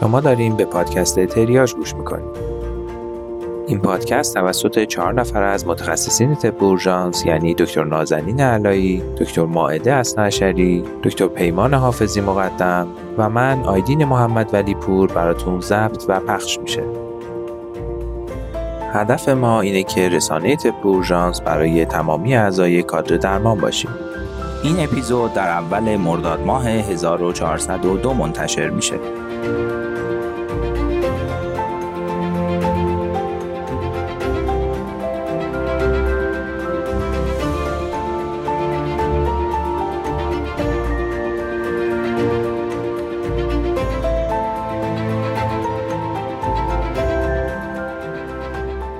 شما داریم به پادکست تریاج گوش می‌کنیم. این پادکست توسط چهار نفر از متخصصین طب اورژانس یعنی دکتر نازنین علایی، دکتر ماعده اسنعشری، دکتر پیمان حافظی مقدم و من آیدین محمد ولی پور براتون ضبط و پخش میشه. هدف ما اینه که رسانه طب اورژانس برای تمامی اعضای کادر درمان باشیم. این اپیزود در اول مرداد ماه 1402 منتشر میشه.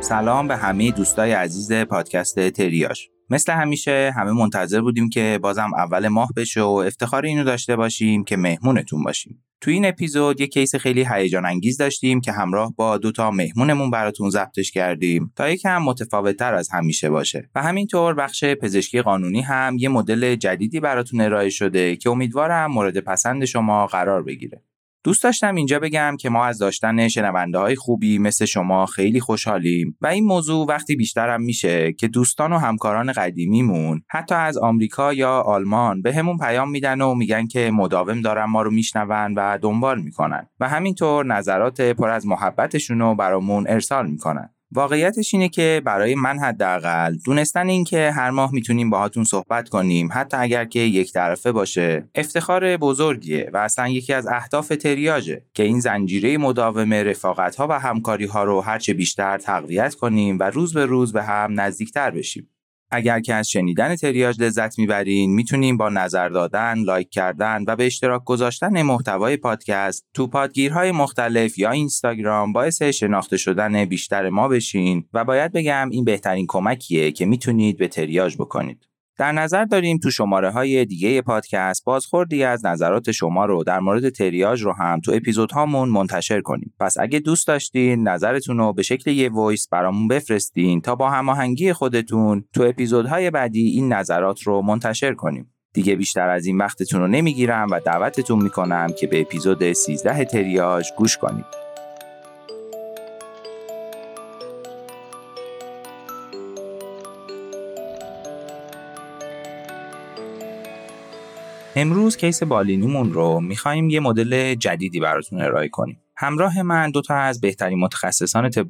سلام به همه دوستای عزیز پادکست تریاش. مثل همیشه همه منتظر بودیم که بازم اول ماه بشه و افتخار اینو داشته باشیم که مهمونتون باشیم. تو این اپیزود یک کیس خیلی هیجان انگیز داشتیم که همراه با دو تا مهمونمون براتون ضبطش کردیم تا یکم متفاوتتر از همیشه باشه. و همینطور بخش پزشکی قانونی هم یه مدل جدیدی براتون ارائه شده که امیدوارم مورد پسند شما قرار بگیره. دوست داشتم اینجا بگم که ما از داشتن شنونده های خوبی مثل شما خیلی خوشحالیم و این موضوع وقتی بیشترم میشه که دوستان و همکاران قدیمیمون حتی از آمریکا یا آلمان به همون پیام میدن و میگن که مداوم دارن ما رو میشنون و دنبال می‌کنن و همینطور نظرات پر از محبتشون رو برامون ارسال می‌کنن. واقعیتش اینه که برای من حداقل دونستن این که هر ماه می‌تونیم باهاتون صحبت کنیم حتی اگر که یک طرفه باشه افتخار بزرگیه و اصلا یکی از اهداف تریاجه که این زنجیره مداوم رفاقت ها و همکاری ها رو هرچه بیشتر تقویت کنیم و روز به روز به هم نزدیکتر بشیم. اگر که از شنیدن تریاج لذت می‌برین می‌تونیم با نظر دادن، لایک کردن و به اشتراک گذاشتن محتوای پادکست تو پادگیرهای مختلف یا اینستاگرام باعث شناخته شدن بیشتر ما بشین و باید بگم این بهترین کمکیه که می‌تونید به تریاج بکنید. در نظر داریم تو شماره های دیگه پادکست بازخوردی از نظرات شما رو در مورد تریاج رو هم تو اپیزودهامون منتشر کنیم. پس اگه دوست داشتین نظرتون رو به شکل یه voice برامون بفرستین تا با هماهنگی خودتون تو اپیزودهای بعدی این نظرات رو منتشر کنیم. دیگه بیشتر از این وقتتون رو نمی‌گیرم و دعوتتون می‌کنم که به اپیزود 13 تریاج گوش کنید. امروز case بالینیمون رو می‌خوایم یه مدل جدیدی براتون ارائه کنیم. همراه من دو تا از بهترین متخصصان طب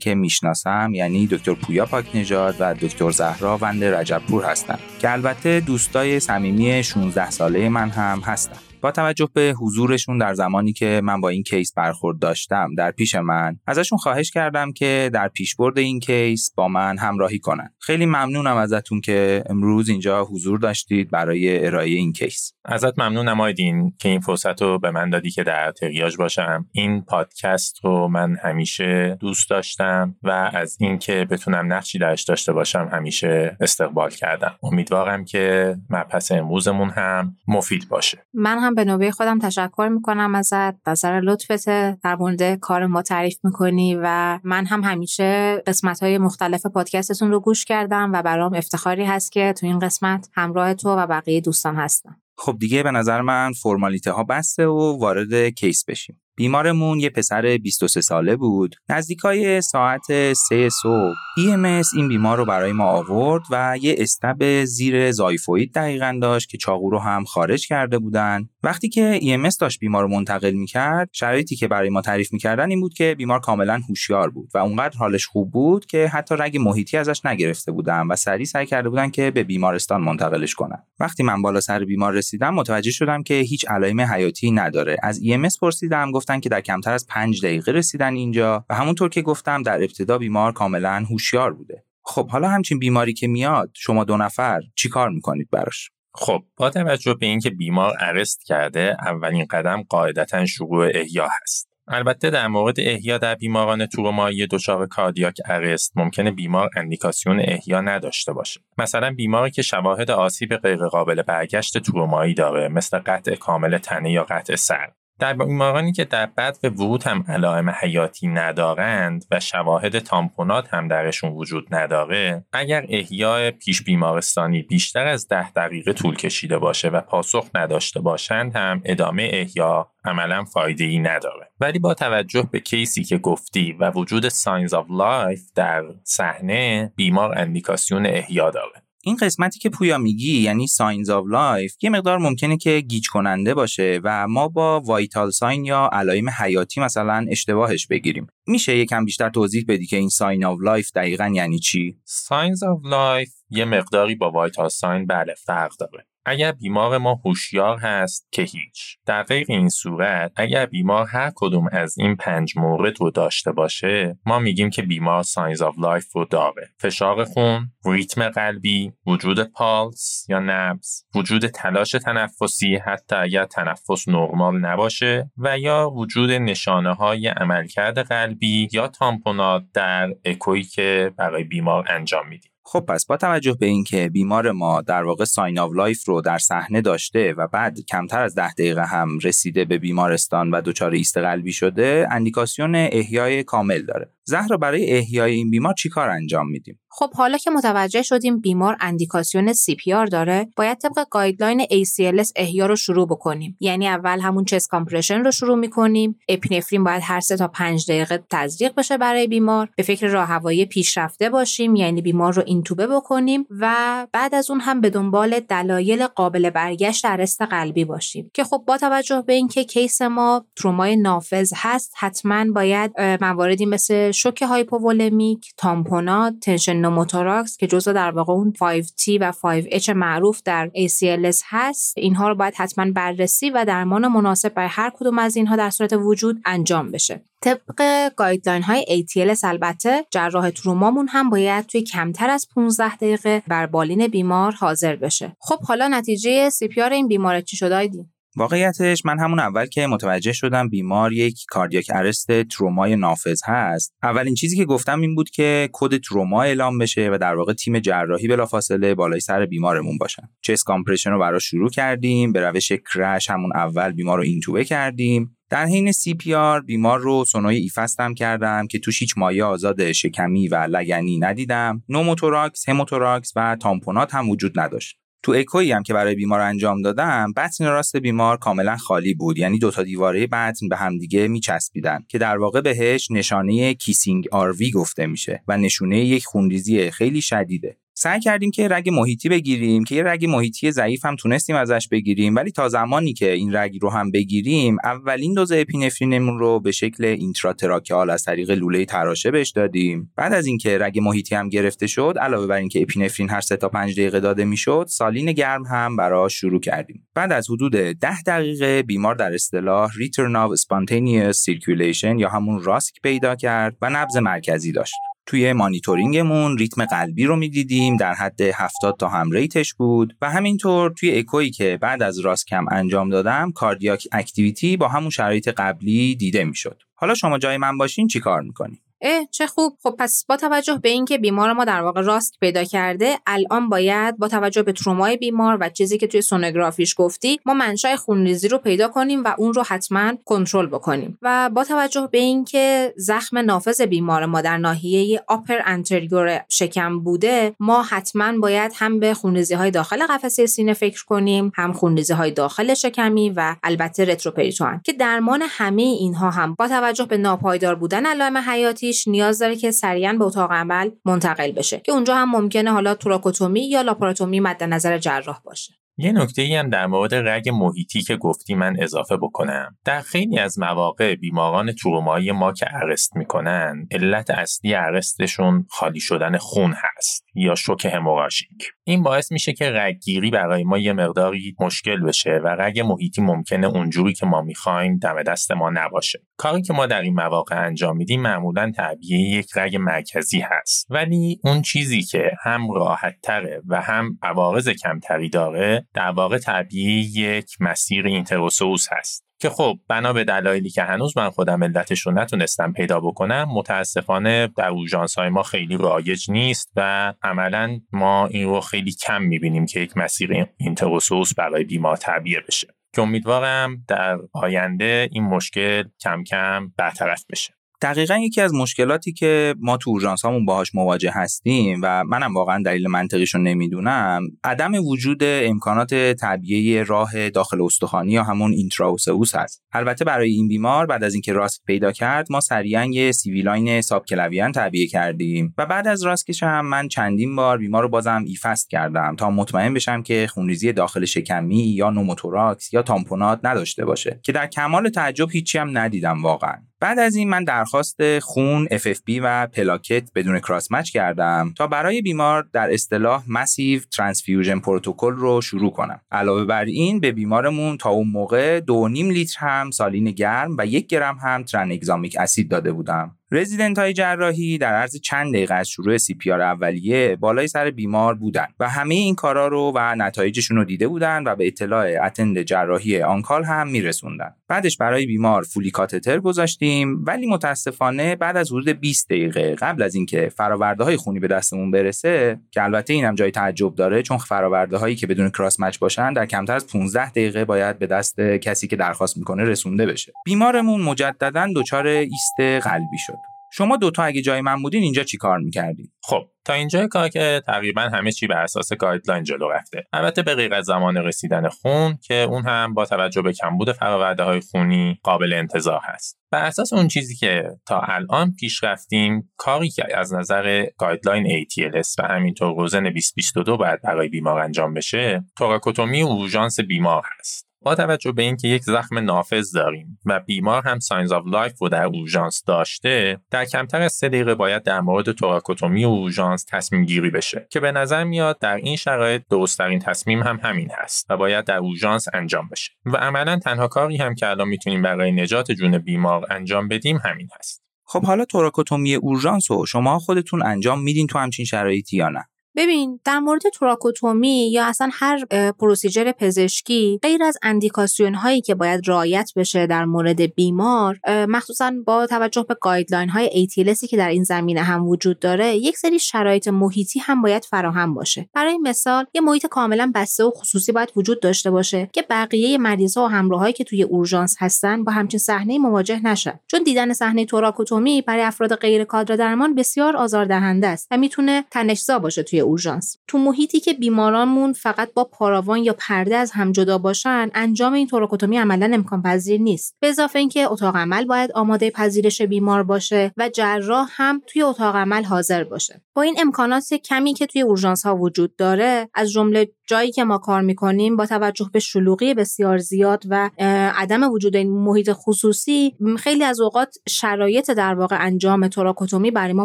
که می‌شناسم یعنی دکتر پویا پاک نژاد و دکتر زهرا وند رجبپور هستن که البته دوستای صمیمی 16 ساله من هم هستن. با توجه به حضورشون در زمانی که من با این case برخورد داشتم در پیش من ازشون خواهش کردم که در پیشبرد این case با من همراهی کنن. خیلی ممنونم ازتون که امروز اینجا حضور داشتید برای ارائه این کیس. ازت ممنونم آیدین که این فرصت رو به من دادی که در تریاج باشم. این پادکست رو من همیشه دوست داشتم و از اینکه بتونم نقشی درش داشته باشم همیشه استقبال کردم. امیدوارم که مبحث امروزمون هم مفید باشه. من هم به نوبه خودم تشکر می‌کنم ازت. نظر لطفت در مورد کار ما تعریف می‌کنی و من هم همیشه قسمت های مختلف پادکستتون رو گوش کردم و برام افتخاری هست که تو این قسمت همراه تو و بقیه دوستان هستم. خب دیگه به نظر من فرمالیته ها بسته و وارد کیس بشیم. بیمارمون یه پسر 23 ساله بود. نزدیکای ساعت 3 صبح EMS این بیمار رو برای ما آورد و یه استب زیر زایفوید دقیقا داشت که چاقو رو هم خارج کرده بودن. وقتی که EMS داشت بیمار رو منتقل می‌کرد شرایطی که برای ما تعریف می‌کردن این بود که بیمار کاملا هوشیار بود و اونقدر حالش خوب بود که حتی رگ محیطی ازش نگرفته بودن و سریع سعی کرده بودن که به بیمارستان منتقلش کنن. وقتی من بالا سر بیمار رسیدم متوجه شدم که هیچ علائم حیاتی نداره. از EMS پرسیدم گفتن که در کمتر از پنج دقیقه رسیدن اینجا و همونطور که گفتم در ابتدا بیمار کاملا هوشیار بوده. خب حالا همچین بیماری که میاد شما دو نفر چیکار می‌کنید براش؟ خب با توجه به اینکه بیمار ارست کرده اولین قدم قاعدتا شروع احیا هست. البته در مورد احیا در بیماران ترومایی دچار کاردیاک ارست ممکنه بیمار اندیکاسیون احیا نداشته باشه. مثلا بیماری که شواهد آسیب غیرقابل برگشت ترومایی داره مثل قطع کامل تنه یا قطع سر. در بیمارانی که در بعد ورود هم علائم حیاتی ندارند و شواهد تامپونات هم درشون وجود نداره اگر احیای پیش بیمارستانی بیشتر از ده دقیقه طول کشیده باشه و پاسخ نداشته باشند هم ادامه احیا عملا فایده ای نداره. ولی با توجه به case ی که گفتی و وجود signs of life در صحنه بیمار اندیکاسیون احیا داره. این قسمتی که پویا میگی یعنی signs of life یه مقدار ممکنه که گیج کننده باشه و ما با vital sign یا علائم حیاتی مثلا اشتباهش بگیریم. میشه یکم بیشتر توضیح بدی که این sign of life دقیقا یعنی چی؟ signs of life یه مقداری با vital sign بله فرق داره. اگر بیمار ما هوشیار هست که هیچ. در غیر این صورت اگر بیمار هر کدوم از این پنج مورد رو داشته باشه ما میگیم که بیمار signs of life رو داره. فشار خون ریتم قلبی وجود پالس یا نبض وجود تلاش تنفسی حتی اگر تنفس نرمال نباشه و یا وجود نشانه های عملکرد قلبی یا تامپوناد در اکویی که برای بیمار انجام میدیم. خب پس با توجه به اینکه بیمار ما در واقع sign of life رو در صحنه داشته و بعد کمتر از ده دقیقه هم رسیده به بیمارستان و دچار ایست قلبی شده اندیکاسیون احیای کامل داره. زهرا برای احیای این بیمار چیکار انجام میدیم؟ خب حالا که متوجه شدیم بیمار اندیکاسیون CPR داره باید طبق guideline ACLS احیا رو شروع بکنیم. یعنی اول همون chest compression رو شروع می‌کنیم. اپینفرین باید هر سه تا 5 دقیقه تزریق بشه برای بیمار. به فکر راه هوایی پیشرفته باشیم یعنی بیمار رو اینتوبه بکنیم و بعد از اون هم به دنبال دلایل قابل برگشت arrest قلبی باشیم. که خب با توجه به اینکه case ما ترومای نافذ هست حتما باید مواردی مثل شوک hypovolemic، تامپوناد، tension pneumothorax که جزو در واقع اون 5T و 5H معروف در ACLS هست. اینها رو باید حتما بررسی و درمان مناسب برای هر کدوم از اینها در صورت وجود انجام بشه. طبق guideline های ATLS البته جراح ترومامون هم باید توی کمتر از 15 دقیقه بر بالین بیمار حاضر بشه. خب حالا نتیجه CPR این بیمار چی شد آیدین؟ واقعیتش من همون اول که متوجه شدم بیمار یک cardiac arrest ترومای نافذ هست. اولین چیزی که گفتم این بود که کد تروما اعلام بشه و در واقع تیم جراحی بلافاصله بالای سر بیمارمون باشن. chest compression رو براش شروع کردیم به روش crash همون اول بیمار رو اینتوبه کردیم. در حین CPR بیمار رو سونوی eFAST هم کردم که توش هیچ مایه آزاد شکمی و لگنی ندیدم. نوموتوراکس هموتوراکس و تامپوناد هم وجود نداشت. تو اکویی هم که برای بیمار انجام دادم بطن راست بیمار کاملا خالی بود. یعنی دوتا دیواره بطن به همدیگه میچسبیدن که در واقع بهش نشانه kissing RV گفته میشه و نشونه یک خونریزی خیلی شدیده. سعی کردیم که رگ محیطی بگیریم که یه رگ محیطی ضعیف هم تونستیم ازش بگیریم. ولی تا زمانی که این رگ رو هم بگیریم اولین دوز اپینفرینمون رو به شکل intratracheal از طریق لوله تراشه بهش دادیم. بعد از اینکه رگ محیطی هم گرفته شد علاوه بر اینکه اپینفرین هر سه تا 5 دقیقه داده می‌شد سالین گرم هم براش شروع کردیم. بعد از حدود 10 دقیقه بیمار در اصطلاح return of spontaneous circulation یا همون ROSC پیدا کرد و نبض مرکزی داشت. توی مانیتورینگمون ریتم قلبی رو می‌دیدیم در حد 70 تا هم rate ش بود و همینطور توی اکویی که بعد از ROSC هم انجام دادم cardiac activity با همون شرایط قبلی دیده می‌شد. حالا شما جای من باشین چیکار می‌کنی اه چه خوب. خب پس با توجه به اینکه بیمار ما در واقع ROSC پیدا کرده الان باید با توجه به ترومای بیمار و چیزی که توی سونوگرافیش گفتی ما منشأ خونریزی رو پیدا کنیم و اون رو حتما کنترل بکنیم. و با توجه به اینکه زخم نافذ بیمار ما در ناحیه upper anterior شکم بوده ما حتما باید هم به خونریزی های داخل قفسه سینه فکر کنیم هم خونریزی های داخل شکمی و البته رتروپریتوئن. که درمان همه اینها هم با توجه به ناپایدار بودن علائم حیاتی نیاز داره که سریعا به اتاق عمل منتقل بشه که اونجا هم ممکنه حالا توراکوتومی یا لاپاراتومی مد نظر جراح باشه. یه نکته ای هم در مورد رگ محیطی که گفتی من اضافه بکنم. در خیلی از مواقع بیماران ترومایی ما که ارست می‌کنن علت اصلی ارستشون خالی شدن خون هست. یا شوک هموراژیک این باعث میشه که رگگیری برای ما یه مقداری مشکل بشه و رگ محیطی ممکنه اونجوری که ما می‌خوایم دم دست ما نباشه. کاری که ما در این مواقع انجام میدیم معمولا تعبیه یک رگ مرکزی هست. ولی اون چیزی که هم راحت تره و هم عوارض کمتری داره در واقع تعبیه یک مسیر intraosseous هست. که خب بنا به دلایلی که هنوز من خودم علتش رو نتونستم پیدا بکنم متاسفانه در اوژانس های ما خیلی رایج نیست و عملا ما این رو خیلی کم می‌بینیم که یک مسیر intraosseous برای بیمار تعبیه بشه. که امیدوارم در آینده این مشکل کم کم برطرف بشه. دقیقا یکی از مشکلاتی که ما تو اورژانس هامون باهاش مواجه هستیم و منم واقعا دلیل منطقیشو نمی‌دونم عدم وجود امکانات تعبیه راه داخل استخوانی یا همون intraosseous هست. البته برای این بیمار بعد از اینکه ROSC پیدا کرد ما سریعا یه CV line subclavian تعبیه کردیم و بعد از ROSC هم من چندین بار بیمار رو بازم eFAST کردم تا مطمئن بشم که خونریزی داخل شکمی یا نوموتوراکس یا تامپوناد نداشته باشه که در کمال تعجب هیچی هم ندیدم واقعا. بعد از این من درخواست خون FFP و پلاکت بدون cross match کردم تا برای بیمار در اصطلاح massive transfusion protocol رو شروع کنم. علاوه بر این به بیمارمون تا اون موقع دو نیم لیتر هم سالین گرم و یک گرم هم tranexamic acid داده بودم. رزیدنت های جراحی در عرض چند دقیقه از شروع CPR اولیه بالای سر بیمار بودن و همه این کارا رو و نتایجشون رو دیده بودن و به اطلاع attend جراحی on-call هم میرسوندن. بعدش برای بیمار Foley catheter گذاشتیم ولی متاسفانه بعد از حدود 20 دقیقه قبل از اینکه فراورده های خونی به دستمون برسه که البته اینم جای تعجب داره چون فراورده هایی که بدون cross match باشن در کمتر از 15 دقیقه باید به دست کسی که درخواست می‌کنه رسونده بشه. بیمارمون مجددا دچار ایست قلبی شد. شما دوتا اگه جای من بودین اینجا چی کار می‌کردین؟ خب تا اینجا کار که تقریبا همه چی بر اساس guideline جلو رفته. البته به غیر از زمان رسیدن خون که اون هم با توجه به کمبود فراورده های خونی قابل انتظار هست. بر اساس اون چیزی که تا الان پیش رفتیم کاری که از نظر guideline ATLS و همینطور Rosen 2022 باید برای بیمار انجام بشه توراکوتومی اورژانس بیمار هست. با توجه به اینکه یک زخم نافذ داریم و بیمار هم signs of life رو در اورژانس داشته در کمتر از سه دقیقه باید در مورد توراکوتومی اورژانس تصمیم گیری بشه که به نظر میاد در این شرایط درستترین تصمیم هم همین هست و باید در اورژانس انجام بشه. و عملا تنها کاری هم که الان می‌تونیم برای نجات جون بیمار انجام بدیم همین هست. خب حالا توراکوتومی اورژانس رو شما خودتون انجام میدین تو همچین شرایطی یا نه؟ ببین در مورد thoracotomy یا اصلا هر procedure پزشکی غیر از اندیکاسیون هایی که باید رعایت بشه در مورد بیمار مخصوصا با توجه به guideline های ATLS ی که در این زمینه هم وجود داره یک سری شرایط محیطی هم باید فراهم باشه. برای مثال یه محیط کاملا بسته و خصوصی باید وجود داشته باشه که بقیه مریض ها و هایی که توی اورژانس هستن با همچین صحنه مواجه نشن. چون دیدن صحنه thoracotomy برای افراد غیر کادر درمان بسیار آزاردهنده است و می‌تونه تنشزا باشه توی اورژانس. تو محیطی که بیمارانمون فقط با پاراوان یا پرده از هم جدا باشن انجام این thoracotomy عملا امکان پذیر نیست. به اضافه اینکه اتاق عمل باید آماده پذیرش بیمار باشه و جراح هم توی اتاق عمل حاضر باشه. با این امکانات کمی که توی اورژانس ها وجود داره از جمله جایی که ما کار می‌کنیم با توجه به شلوغی بسیار زیاد و عدم وجود این محیط خصوصی خیلی از اوقات شرایط در واقع انجام توراکوتومی برای ما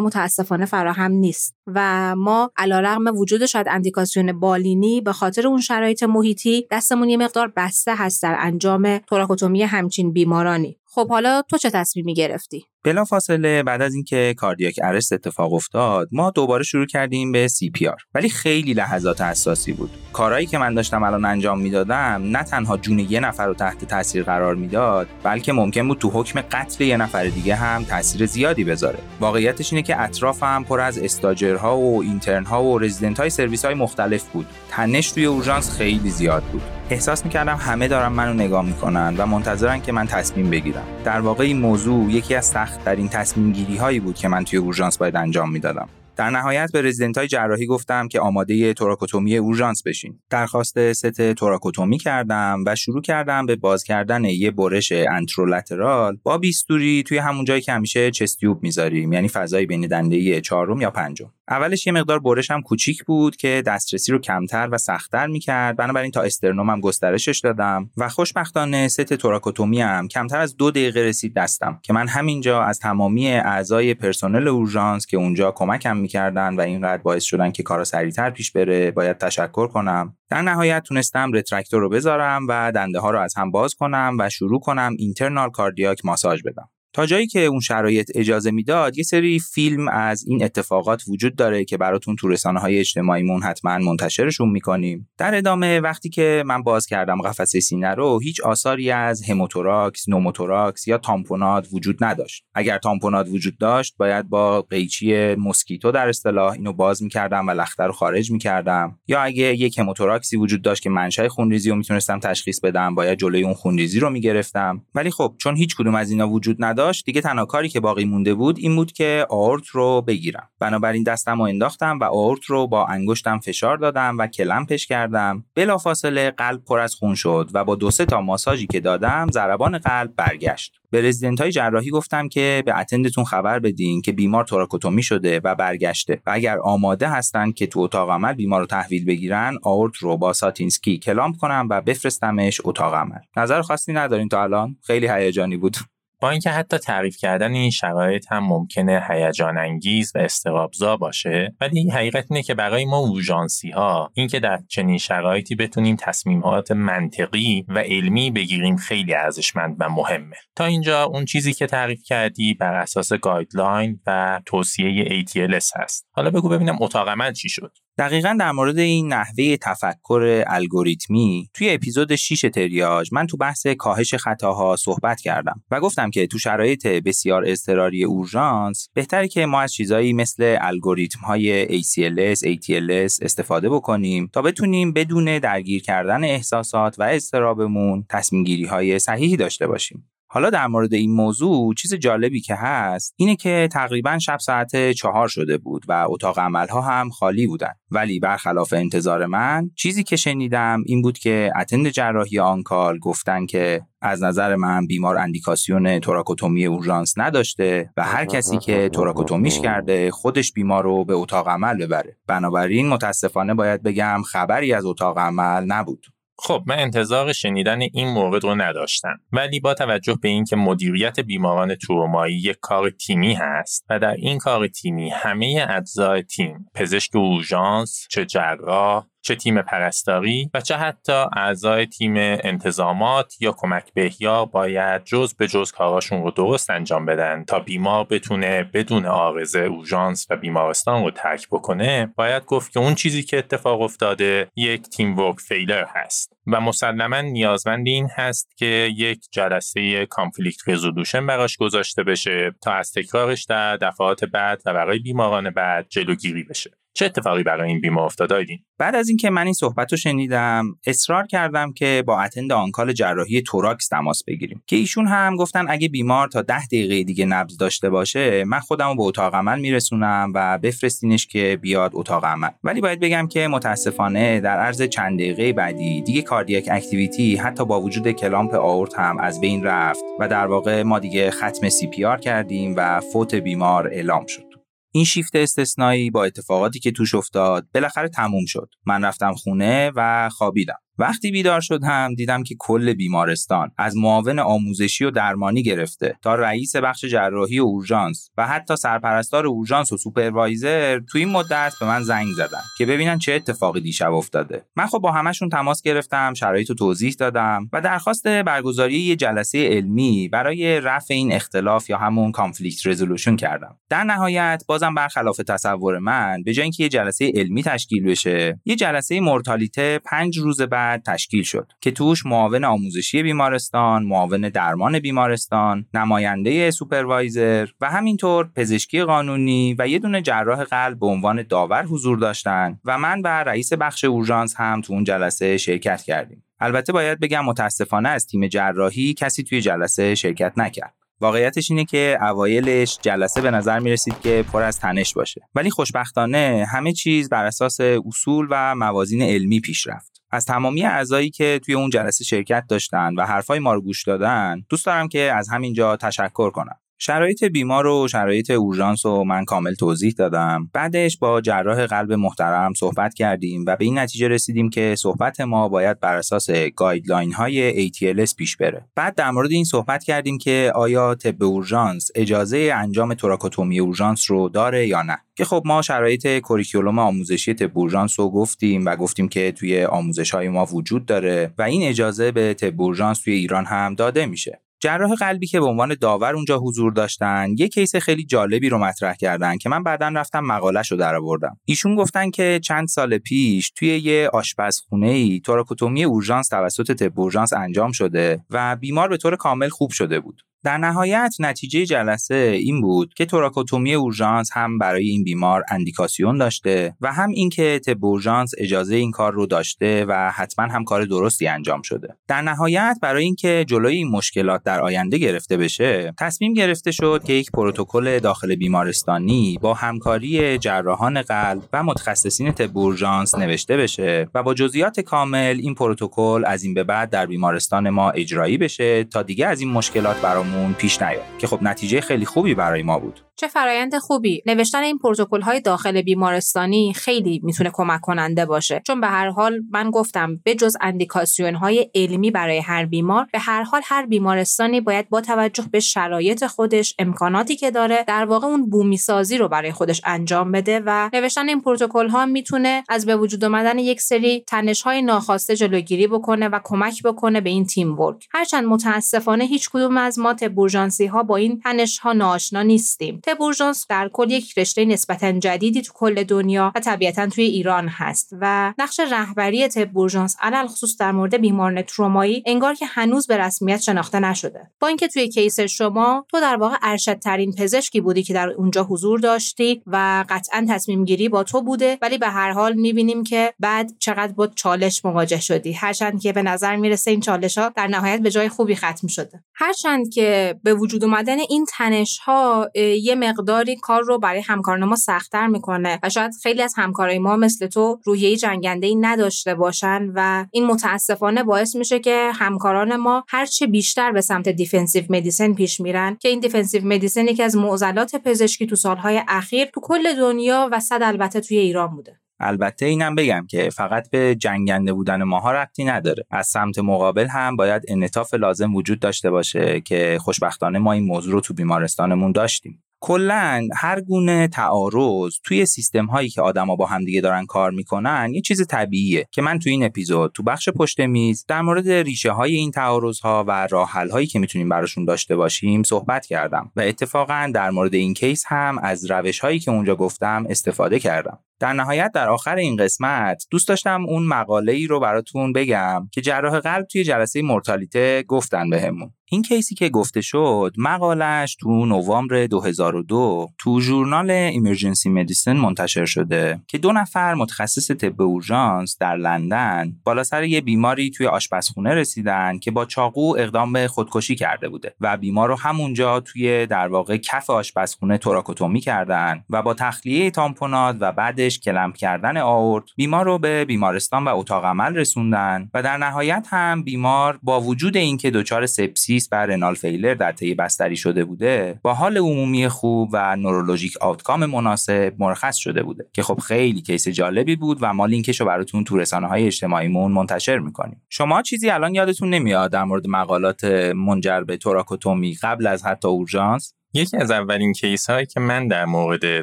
متاسفانه فراهم نیست و ما علیرغم وجود شاید اندیکاسیون بالینی به خاطر اون شرایط محیطی دستمون یه مقدار بسته هست در انجام توراکوتومی همچین بیمارانی. خب حالا تو چه تصمیمی گرفتی؟ بلا فاصله بعد از اینکه cardiac arrest اتفاق افتاد ما دوباره شروع کردیم به CPR. ولی خیلی لحظات حساسی بود. کارهایی که من داشتم الان انجام می‌دادم نه تنها جون یه نفر رو تحت تاثیر قرار می‌داد بلکه ممکن بود تو حکم قتل یه نفر دیگه هم تاثیر زیادی بذاره. واقعیتش اینه که اطرافم پر از استاجرها و اینترنها و رزیدنت های سرویس های مختلف بود. تنش توی اورژانس خیلی زیاد بود. احساس می‌کردم همه دارن منو نگاه می‌کنن و منتظرن که من تصمیم بگیرم. در واقع این موضوع یکی از در این تصمیم گیری هایی بود که من توی اورژانس باید انجام می‌دادم. در نهایت به رزیدنت های جراحی گفتم که آماده thoracotomy اورژانس بشین. درخواست ست thoracotomy کردم و شروع کردم به باز کردن یه برش anterolateral با بیستوری توی همون جایی که همیشه chest tube می‌ذاریم یعنی فضای بین دنده چهارم یا پنجم. اولش یه مقدار برش هم کوچیک بود که دسترسی رو کمتر و سختتر می‌کرد. بنابراین تا sternum هم گسترشش دادم و خوشبختانه ست thoracotomy هم کمتر از دو دقیقه رسید دستم که من همینجا از تمامی اعضای پرسنل اورژانس که اونجا کمکم می‌کردن و اینقدر باعث شدن که کارا سریعتر پیش بره. باید تشکر کنم. در نهایت تونستم retractor رو بذارم و دنده ها رو از هم باز کنم و شروع کنم internal cardiac ماساژ بدم. تا جایی که اون شرایط اجازه می‌داد یه سری فیلم از این اتفاقات وجود داره که براتون تو رسانه های اجتماعیمون حتما منتشرشون می‌کنیم. در ادامه وقتی که من باز کردم قفسه سینه رو هیچ آثاری از hemothorax pneumothorax یا tamponade وجود نداشت. اگر tamponade وجود داشت باید با قیچی mosquito در اصطلاح اینو باز می‌کردم و لخته رو خارج می‌کردم. یا اگه یک hemothorax ی وجود داشت که منشأ خونریزی رو می‌تونستم تشخیص بدم باید جلوی اون خونریزی رو می‌گرفتم. ولی خب چون هیچ کدوم از اینا وجود نداشت دیگه تنها کاری که باقی مونده بود این بود که آورت رو بگیرم. بنابراین دستم رو انداختم و آورت رو با انگشتم فشار دادم و clamp ش کردم. بلافاصله قلب پر از خون شد و با دو سه تا ماساژی که دادم ضربان قلب برگشت. به رزیدنت های جراحی گفتم که به attend تون خبر بدین که بیمار thoracotomy شده و برگشته و اگر آماده هستن که تو اتاق عمل بیمار رو تحویل بگیرن آورت رو با Satinsky clamp کنم و بفرستمش اتاق عمل. نظر خاصی ندارین تا الان؟ خیلی هیجانی بود. با اینکه حتی تعریف کردن این شرایط هم ممکنه هیجان انگیز و اضطراب‌زا باشه ولی حقیقت اینه که برای ما اورژانسی ها اینکه در چنین شرایطی بتونیم تصمیمات منطقی و علمی بگیریم خیلی ارزشمند و مهمه. تا اینجا اون چیزی که تعریف کردی بر اساس guideline و توصیه ATLS هست. حالا بگو ببینم اتاق عمل چی شد. دقیقا در مورد این نحوه تفکر الگوریتمی توی اپیزود 6 تریاج من تو بحث کاهش خطاها صحبت کردم و گفتم که تو شرایط بسیار اضطراری اورژانس بهتره که ما از چیزایی مثل الگوریتم های ACLS, ATLS استفاده بکنیم تا بتونیم بدون درگیر کردن احساسات و استرابمون تصمیم گیری های صحیحی داشته باشیم. حالا در مورد این موضوع چیز جالبی که هست اینه که تقریبا شب ساعت چهار شده بود و اتاق عملها هم خالی بودن. ولی برخلاف انتظار من چیزی که شنیدم این بود که اتند جراحی آنکال گفتن که از نظر من بیمار اندیکاسیون توراکوتومی اورژانس نداشته و هر کسی که توراکوتومیش کرده خودش بیمار رو به اتاق عمل ببره. بنابراین متاسفانه باید بگم خبری از اتاق عمل نبود. خب من انتظار شنیدن این مورد رو نداشتم ولی با توجه به اینکه مدیریت بیماران ترومایی یک کار تیمی هست و در این کار تیمی همه اجزای تیم پزشک اورژانس چه جراح چه تیم پرستاری و چه حتی اعضای تیم انتظامات یا کمک بهیا باید جز به جز کاراشون رو درست انجام بدن. تا بیمار بتونه بدون آرزه اورژانس و بیمارستان رو ترک بکنه باید گفت که اون چیزی که اتفاق افتاده یک teamwork failure هست. و مسلما نیازمند این هست که یک جلسه conflict resolution براش گذاشته بشه تا از تکرارش در دفعات بعد و برای بیماران بعد جلوگیری بشه. چه اتفاقی برای این بیمار افتاد بعد از اینکه من این صحبت رو شنیدم اصرار کردم که با attend on-call جراحی thorax تماس بگیریم. که ایشون هم گفتن اگه بیمار تا ده دقیقه دیگه نبض داشته باشه من خودم رو به اتاق عمل میرسونم و بفرستینش که بیاد اتاق عمل. ولی باید بگم که متاسفانه در عرض چند دقیقه بعدی دیگه cardiac activity حتی با وجود clamp آورت هم از بین رفت و در واقع ما دیگه ختم CPR کردیم و فوت بیمار اعلام شد. این شیفت استثنایی با اتفاقاتی که توش افتاد بالاخره تموم شد. من رفتم خونه و خوابیدم. وقتی بیدار شدم دیدم که کل بیمارستان از معاون آموزشی و درمانی گرفته تا رئیس بخش جراحی و اورژانس و حتی سرپرستار اورژانس و سوپروایزر تو این مدت به من زنگ زدن که ببینن چه اتفاقی دیشب افتاده. من خب با همشون تماس گرفتم شرایط رو توضیح دادم و درخواست برگزاری یه جلسه علمی برای رفع این اختلاف یا همون conflict resolution کردم. در نهایت بازم برخلاف تصور من به جای اینکه یه جلسه علمی تشکیل بشه یه جلسه مورتالیته پنج روز بعد تشکیل شد که توش معاون آموزشی بیمارستان، معاون درمان بیمارستان، نماینده سوپروایزر و همینطور پزشکی قانونی و یه دونه جراح قلب به عنوان داور حضور داشتن و من و رئیس بخش اورژانس هم تو اون جلسه شرکت کردیم. البته باید بگم متاسفانه از تیم جراحی کسی توی جلسه شرکت نکرد. واقعیتش اینه که اوایلش جلسه به نظر می رسید که پر از تنش باشه ولی خوشبختانه همه چیز بر اساس اصول و موازین علمی پیش رفت از تمامی اعضایی که توی اون جلسه شرکت داشتن و حرفای ما رو گوش دادن دوست دارم که از همینجا تشکر کنم. شرایط بیمار و شرایط اورژانس رو من کامل توضیح دادم. بعدش با جراح قلب محترم صحبت کردیم و به این نتیجه رسیدیم که صحبت ما باید بر اساس guideline های ATLS پیش بره. بعد در مورد این صحبت کردیم که آیا طب اورژانس اجازه انجام thoracotomy اورژانس رو داره یا نه. که خب ما شرایط curriculum آموزشی طب اورژانس رو گفتیم و گفتیم که توی آموزش های ما وجود داره و این اجازه به طب اورژانس توی ایران هم داده میشه. جراح قلبی که به عنوان داور اونجا حضور داشتن یه case خیلی جالبی رو مطرح کردن که من بعدا رفتم مقالش رو درآوردم. ایشون گفتن که چند سال پیش توی یه آشپزخونه ای thoracotomy اورژانس توسط طب اورژانس انجام شده و بیمار به طور کامل خوب شده بود. در نهایت نتیجه جلسه این بود که thoracotomy اورژانس هم برای این بیمار اندیکاسیون داشته و هم اینکه تب اورژانس اجازه این کار رو داشته و حتما هم کار درستی انجام شده. در نهایت برای اینکه جلوی این مشکلات در آینده گرفته بشه تصمیم گرفته شد که یک پروتکل داخل بیمارستانی با همکاری جراحان قلب و متخصصین تب اورژانس نوشته بشه و با جزئیات کامل این پروتکل از این به بعد در بیمارستان ما اجرایی بشه تا دیگه از این مشکلات برامون پیش نیاد که خب نتیجه خیلی خوبی برای ما بود. چه فرایند خوبی. نوشتن این پروتکل های داخل بیمارستانی خیلی می‌تونه کمک کننده باشه. چون به هر حال من گفتم به جز اندیکاسیون های علمی برای هر بیمار به هر حال هر بیمارستانی باید با توجه به شرایط خودش امکاناتی که داره در واقع اون بومی سازی رو برای خودش انجام بده و نوشتن این پروتکل ها می‌تونه از به وجود آمدن یک سری تنش های ناخواسته جلوگیری بکنه و کمک بکنه به این teamwork هرچند متاسفانه هیچ کدوم از ما طب اورژانسی ها با این تنش ها ناآشنا نیستیم. طب اورژانس در کل یک رشته نسبتا جدیدی تو کل دنیا و طبیعتا توی ایران هست و نقش رهبری طب اورژانس علی الخصوص در مورد بیماران ترومایی انگار که هنوز به رسمیت شناخته نشده. با اینکه توی case شما تو در واقع ارشدترین پزشکی بودی که در اونجا حضور داشتی و قطعا تصمیم گیری با تو بوده ولی به هر حال می‌بینیم که بعد چقدر با چالش مواجه شدی. هرچند که به نظر می‌رسه این چالش ها در نهایت به جای خوبی ختم شده. هرچند که به وجود اومدن این تنش ها یه مقداری کار رو برای همکاران ما سختتر می‌کنه و شاید خیلی از همکارای ما مثل تو روحیه جنگنده ای نداشته باشن و این متاسفانه باعث میشه که همکاران ما هرچه بیشتر به سمت defensive medicine پیش میرن که این defensive medicine یکی از معضلات پزشکی تو سالهای اخیر تو کل دنیا و صد البته توی ایران بوده. البته اینم بگم که فقط به جنگنده بودن ماها ربطی نداره. از سمت مقابل هم باید انعطاف لازم وجود داشته باشه که خوشبختانه ما این موضوع رو تو بیمارستانمون داشتیم. کلا هر گونه تعارض توی سیستم هایی که آدما با همدیگه دارن کار می‌کنن یه چیز طبیعیه که من توی این اپیزود تو بخش پشت میز در مورد ریشه های این تعارض ها و راه هایی که می‌تونیم براشون داشته باشیم صحبت کردم و اتفاقا در مورد این کیس هم از روش هایی که اونجا گفتم استفاده کردم. در نهایت در آخر این قسمت دوست داشتم اون مقاله ای رو براتون بگم که جراح قلب توی جلسه مورتالیته گفتن بهمون. این کیسی که گفته شد مقالش تو نوامبر 2002 تو ژورنال emergency medicine منتشر شده که دو نفر متخصص طب اورژانس در لندن بالا سر یه بیماری توی آشپزخونه رسیدن که با چاقو اقدام به خودکشی کرده بوده و بیمار رو همونجا توی در واقع کف آشپزخونه thoracotomy کردن و با تخلیه tamponade و بعدش clamp کردن آئورت. بیمار رو به بیمارستان و اتاق عمل رسوندن و در نهایت هم بیمار با وجود اینکه دچار sepsis و renal failure در طی بستری شده بوده با حال عمومی خوب و neurologic outcome مناسب مرخص شده بوده که خب خیلی case جالبی بود و ما لینکش رو براتون تو رسانه های اجتماعیمون منتشر می‌کنیم. شما چیزی الان یادتون نمیاد در مورد مقالات منجر به thoracotomy قبل از حتی اورژانس؟ یکی از اولین case هایی که من در مورد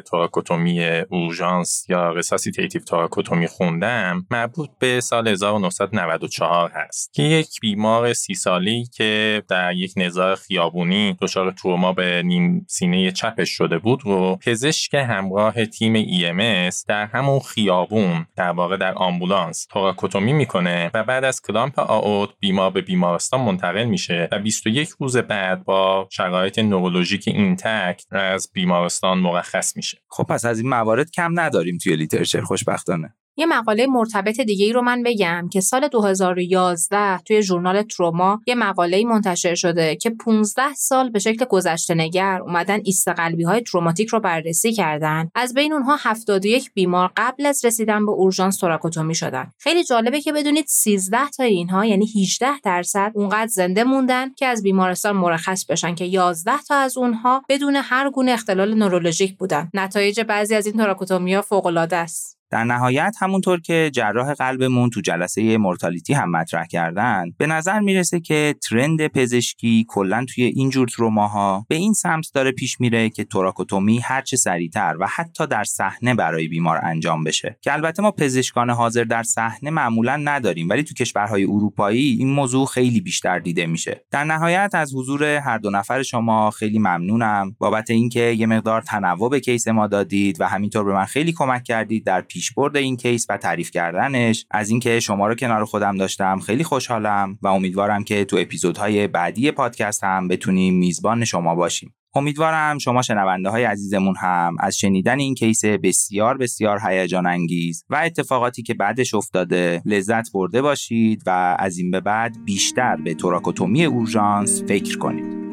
thoracotomy اورژانس یا resuscitative thoracotomy خوندم مربوط به سال 1994 هست. که یک بیمار سی سالی که در یک نزاع خیابونی دچار تروما به نیم سینه چپش شده بود رو پزشک همراه تیم EMS در همون خیابون در واقع در آمبولانس thoracotomy می‌کنه و بعد از clamp آئورت بیمار به بیمارستان منتقل میشه و 21 روز بعد با شرایط neurologic intact از بیمارستان مرخص میشه. خب پس از این موارد کم نداریم توی literature خوشبختانه. یه مقاله مرتبط دیگه ای رو من بگم که سال 2011 توی ژورنال تروما یه مقاله منتشر شده که 15 سال به شکل گذشته نگر اومدن ایست قلبی های تروماتیک رو بررسی کردن. از بین اونها 71 بیمار قبل از رسیدن به اورژانس توراکوتومی شدن. خیلی جالبه که بدونید 13 تا اینها یعنی 18 درصد اونقدر زنده موندن که از بیمارستان مرخص بشن که 11 تا از اونها بدون هر گونه اختلال نورولوژیک بودن. نتایج بعضی از این توراکوتومی ها فوق العاده است. در نهایت همونطور که جراح قلبمون تو جلسه mortality هم مطرح کردن به نظر می‌رسه که trend پزشکی کلا توی این جور تروماها به این سمت داره پیش میره که thoracotomy هرچه سریعتر و حتی در صحنه برای بیمار انجام بشه. که البته ما پزشکان حاضر در صحنه معمولا نداریم ولی تو کشورهای اروپایی این موضوع خیلی بیشتر دیده میشه. در نهایت از حضور هر دو نفر شما خیلی ممنونم. بابت اینکه یه مقدار تنوع به case ما دادید و همینطور به من خیلی کمک کردید در پیشبرد این case و تعریف کردنش از اینکه شما رو کنار خودم داشتم خیلی خوشحالم و امیدوارم که تو اپیزودهای بعدی پادکست هم بتونیم میزبان شما باشیم امیدوارم شما شنونده های عزیزمون هم از شنیدن این کیس بسیار بسیار هیجان انگیز و اتفاقاتی که بعدش افتاده لذت برده باشید و از این به بعد بیشتر به توراکوتومی اورژانس فکر کنید.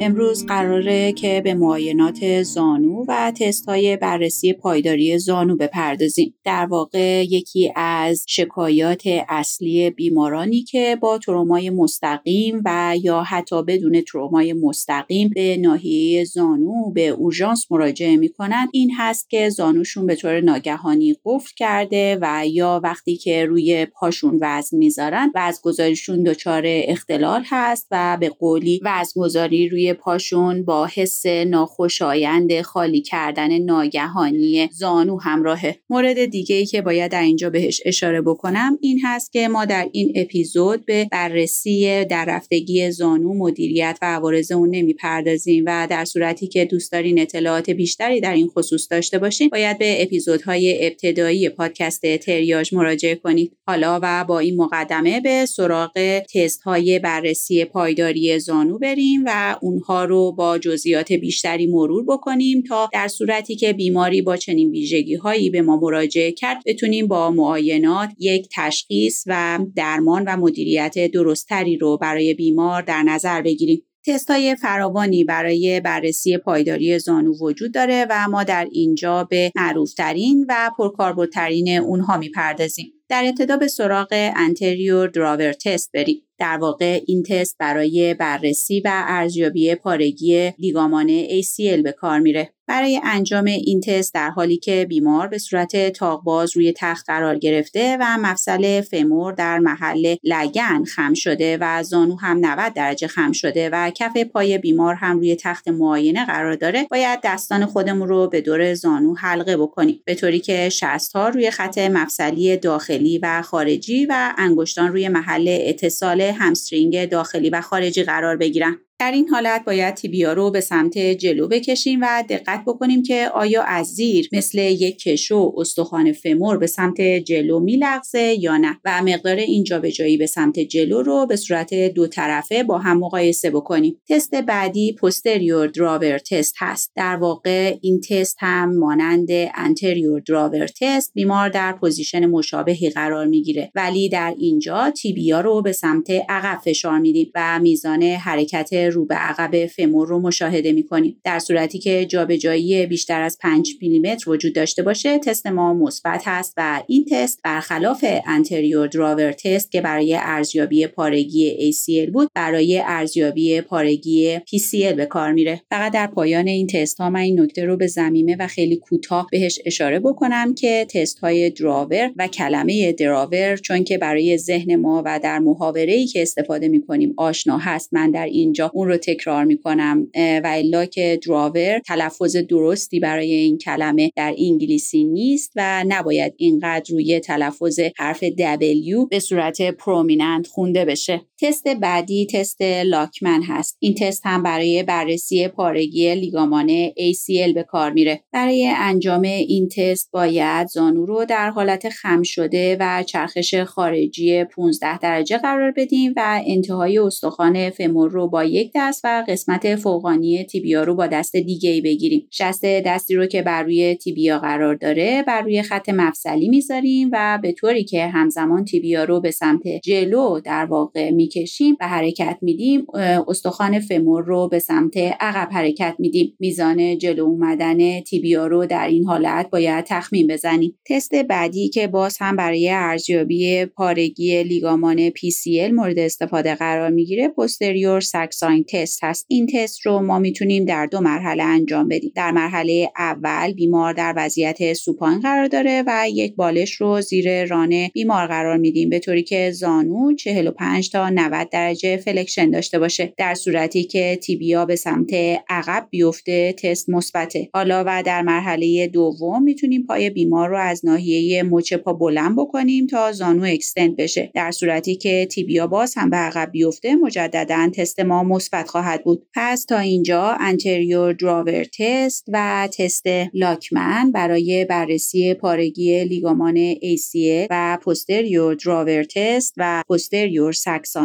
امروز قراره که به معاینات زانو و تست های بررسی پایداری زانو بپردازیم. در واقع یکی از شکایات اصلی بیمارانی که با ترومای مستقیم و یا حتی بدون ترومای مستقیم به ناحیه زانو به اورژانس مراجعه می‌کنن این هست که زانوشون به طور ناگهانی قفل کرده و یا وقتی که روی پاشون وزن می‌ذارن وزن گذاریشون دچار اختلال هست و به قولی وزن گذاری پاشون با حس ناخوشایند خالی کردن ناگهانی زانو همراهه. مورد دیگه ای که باید در اینجا بهش اشاره بکنم این هست که ما در این اپیزود به بررسی در رفتگی زانو مدیریت و عوارض اون نمی‌پردازیم و در صورتی که دوست دارین اطلاعات بیشتری در این خصوص داشته باشین باید به اپیزودهای ابتدایی پادکست تریاج مراجعه کنید. حالا و با این مقدمه به سراغ تست های بررسی پایداری زانو بریم و اون اونها رو با جزئیات بیشتری مرور بکنیم تا در صورتی که بیماری با چنین ویژگی هایی به ما مراجعه کرد بتونیم با معاینات یک تشخیص و درمان و مدیریت درستتری رو برای بیمار در نظر بگیریم. تستای فراوانی برای بررسی پایداری زانو وجود داره و ما در اینجا به معروفترین و پرکاربردترین اونها می‌پردازیم. در ابتدا به سراغ انتریور دراور تست بریم. در واقع این تست برای بررسی و ارزیابی پارگی لیگامان ACL به کار میره. برای انجام این تست در حالی که بیمار به صورت تاقباز روی تخت قرار گرفته و مفصل فمور در محل لگن خم شده و زانو هم 90 درجه خم شده و کف پای بیمار هم روی تخت معاینه قرار داره باید دستان خودمون رو به دور زانو حلقه بکنیم. به طوری که شست ها روی خط مفصلی داخلی و خارجی و انگشتان روی محل اتصال همسترینگ داخلی و خارجی قرار بگیرن. در این حالت باید تیبیا رو به سمت جلو بکشیم و دقت بکنیم که آیا از زیر مثل یک کشو استخوان femur به سمت جلو میلغزه یا نه و مقدار این جابجایی به سمت جلو رو به صورت دو طرفه با هم مقایسه بکنیم. تست بعدی posterior drawer test هست. در واقع این تست هم مانند anterior drawer test بیمار در position مشابهی قرار می‌گیره. ولی در اینجا tibia رو به سمت عقب فشار میدیم و میزان حرکت رو به عقب femur رو مشاهده می‌کنیم. در صورتی که جابجایی بیشتر از 5 میلیمتر وجود داشته باشه تست ما مثبت هست و این تست برخلاف anterior drawer test که برای ارزیابی پارگی ACL بود برای ارزیابی پارگی PCL به کار میره. فقط در پایان این تست ها من این نکته رو به زمینه و خیلی کوتاه بهش اشاره بکنم که تست های drawer و کلمه drawer چون که برای ذهن ما و در محاوره ای که استفاده می‌کنیم آشنا هست من در اینجا اون رو تکرار می‌کنم. و الا که drawer تلفظ درستی برای این کلمه در انگلیسی نیست و نباید اینقدر روی تلفظ حرف W به صورت prominent خونده بشه. تست بعدی تست Lachman هست. این تست هم برای بررسی پارگی لیگامان ACL به کار میره. برای انجام این تست باید زانو رو در حالت خم شده و چرخش خارجی 15 درجه قرار بدیم و انتهای استخوان فمور رو با یک دست و قسمت فوقانی تیبیا رو با دست دیگه ای بگیریم. شست دستی رو که بر روی تیبیا قرار داره بر روی خط مفصلی می‌ذاریم و به طوری که همزمان تیبیا رو به سمت جلو در واقع می‌کشیم و حرکت میدیم استخوان فمور رو به سمت عقب حرکت میدیم. میزان جلو اومدن تیبیا رو در این حالت باید تخمین بزنیم. تست بعدی که باز هم برای ارزیابی پارگی لیگامان PCL مورد استفاده قرار می‌گیره پوستریور ساکساین تست هست. این تست رو ما می‌تونیم در دو مرحله انجام بدیم. در مرحله اول بیمار در وضعیت سوپاین قرار داره و یک بالش رو زیر ران بیمار قرار میدیم. به طوری که زانو 45 تا 90 درجه flexion داشته باشه در صورتی که tibia به سمت عقب بیفته تست مثبته. حالا و در مرحله دوم می‌تونیم پای بیمار رو از ناحیه مچ پا بلند بکنیم تا زانو extend بشه. در صورتی که tibia باز هم به عقب بیفته مجددا تست ما مثبت خواهد بود. پس تا اینجا anterior drawer test و تست Lachman برای بررسی پارگی لیگامان ACL و posterior drawer test و posterior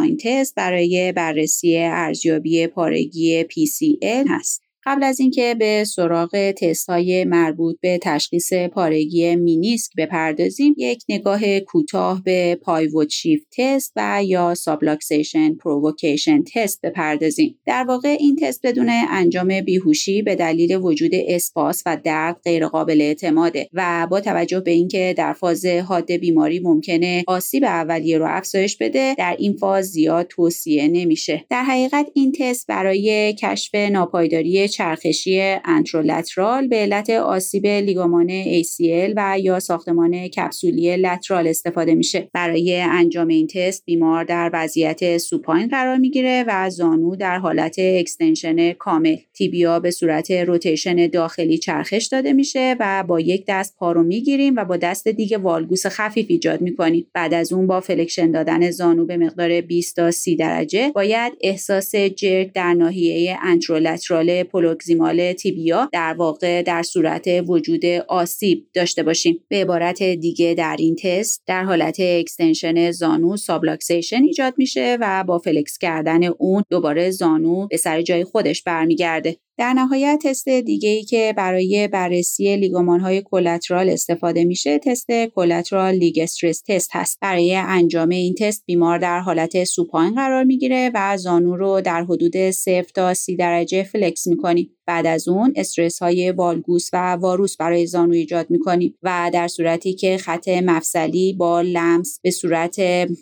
sag sign test برای بررسی ارزیابی پارگی PCL هست. قبل از اینکه به سراغ تست های مربوط به تشخیص پارگی مینیسک بپردازیم یک نگاه کوتاه به pivot shift test و یا subluxation provocation test بپردازیم. در واقع این تست بدون انجام بیهوشی به دلیل وجود اسپاسم و درد غیرقابل اعتماده و با توجه به اینکه در فاز حاد بیماری ممکنه آسیب اولیه رو افزایش بده در این فاز زیاد توصیه نمیشه. در حقیقت این تست برای کشف ناپایداری چرخشی anterolateral به علت آسیب لیگامان ACL و یا ساختمان کپسولی lateral استفاده میشه. برای انجام این تست بیمار در وضعیت supine قرار می‌گیره و زانو در حالت extension کامل. tibia به صورت rotation داخلی چرخش داده میشه و با یک دست پا رو می‌گیریم و با دست دیگه valgus خفیف ایجاد می‌کنیم. بعد از اون با flexion دادن زانو به مقدار 20 تا 30 درجه باید احساس jerk در ناحیه anterolateral proximal tibia در واقع در صورت وجود آسیب داشته باشیم. به عبارت دیگه در این تست در حالت extension زانو subluxation ایجاد میشه و با flex کردن اون دوباره زانو به سر جای خودش برمیگرده. در نهایت تست دیگه ای که برای بررسی لیگامان های collateral استفاده میشه تست collateral lig stress test هست. برای انجام این تست بیمار در حالت supine قرار می‌گیره و زانو رو در حدود 0 تا 30 درجه flex می‌کنیم بعد از اون استرس های valgus و varus برای زانو ایجاد می‌کنیم و در صورتی که خط مفصلی با لمس به صورت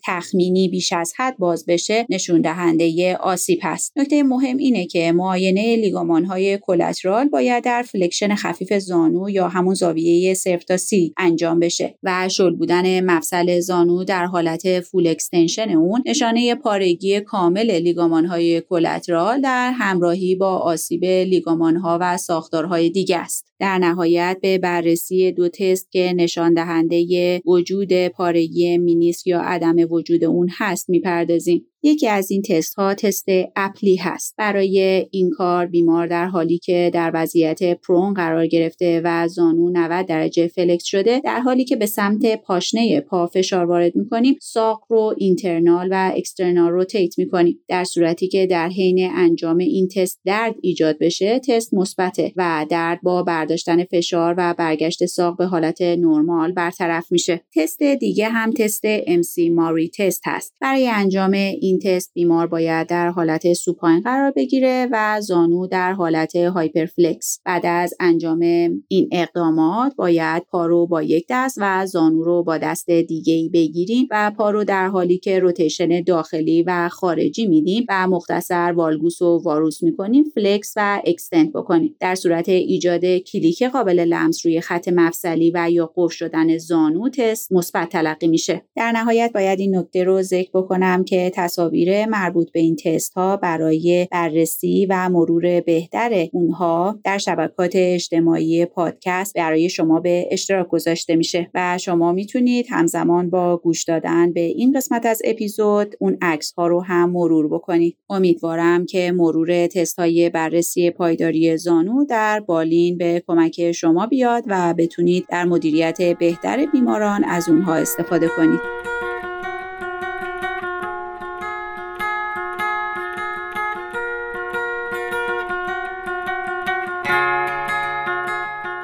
تخمینی بیش از حد باز بشه نشون دهنده آسیب هست. نکته مهم اینه که معاینه لیگامان های collateral باید در flexion خفیف زانو یا همون زاویه صفر تا سی انجام بشه و شل بودن مفصل زانو در حالت full extension اون نشانه پارگی کامل لیگامان های collateral در همراهی با آسیب لیگامان ها و ساختارهای دیگه است. در نهایت به بررسی دو تست که نشان دهنده وجود پارگی مینیسک یا عدم وجود اون هست می‌پردازیم. یکی از این تست ها تست Apley هست. برای این کار بیمار در حالی که در وضعیت prone قرار گرفته و زانو 90 درجه flex شده در حالی که به سمت پاشنه پا فشار وارد می‌کنیم ساق رو internal و external rotate می‌کنیم. در صورتی که در حین انجام این تست درد ایجاد بشه تست مثبته و درد با برداشتن فشار و برگشت ساق به حالت نرمال برطرف میشه. تست دیگه هم تست McMurray test هست. برای انجام این این تست بیمار باید در حالت supine قرار بگیره و زانو در حالت hyperflex. بعد از انجام این اقدامات باید پا رو با یک دست و زانو رو با دست دیگه ای بگیریم و پا رو در حالی که rotation داخلی و خارجی میدیم و مختصر valgus و varus می‌کنیم flex و extend بکنیم. در صورت ایجاد کلیک قابل لمس روی خط مفصلی و یا قفل شدن زانو تست مثبت تلقی میشه. در نهایت باید این نکته رو ذکر بکنم که تصاویر مربوط به این تست ها برای بررسی و مرور بهتر اونها در شبکات اجتماعی پادکست برای شما به اشتراک گذاشته میشه و شما می‌تونید همزمان با گوش دادن به این قسمت از اپیزود اون عکس ها رو هم مرور بکنید. امیدوارم که مرور تست های بررسی پایداری زانو در بالین به کمک شما بیاد و بتونید در مدیریت بهتر بیماران از اونها استفاده کنید.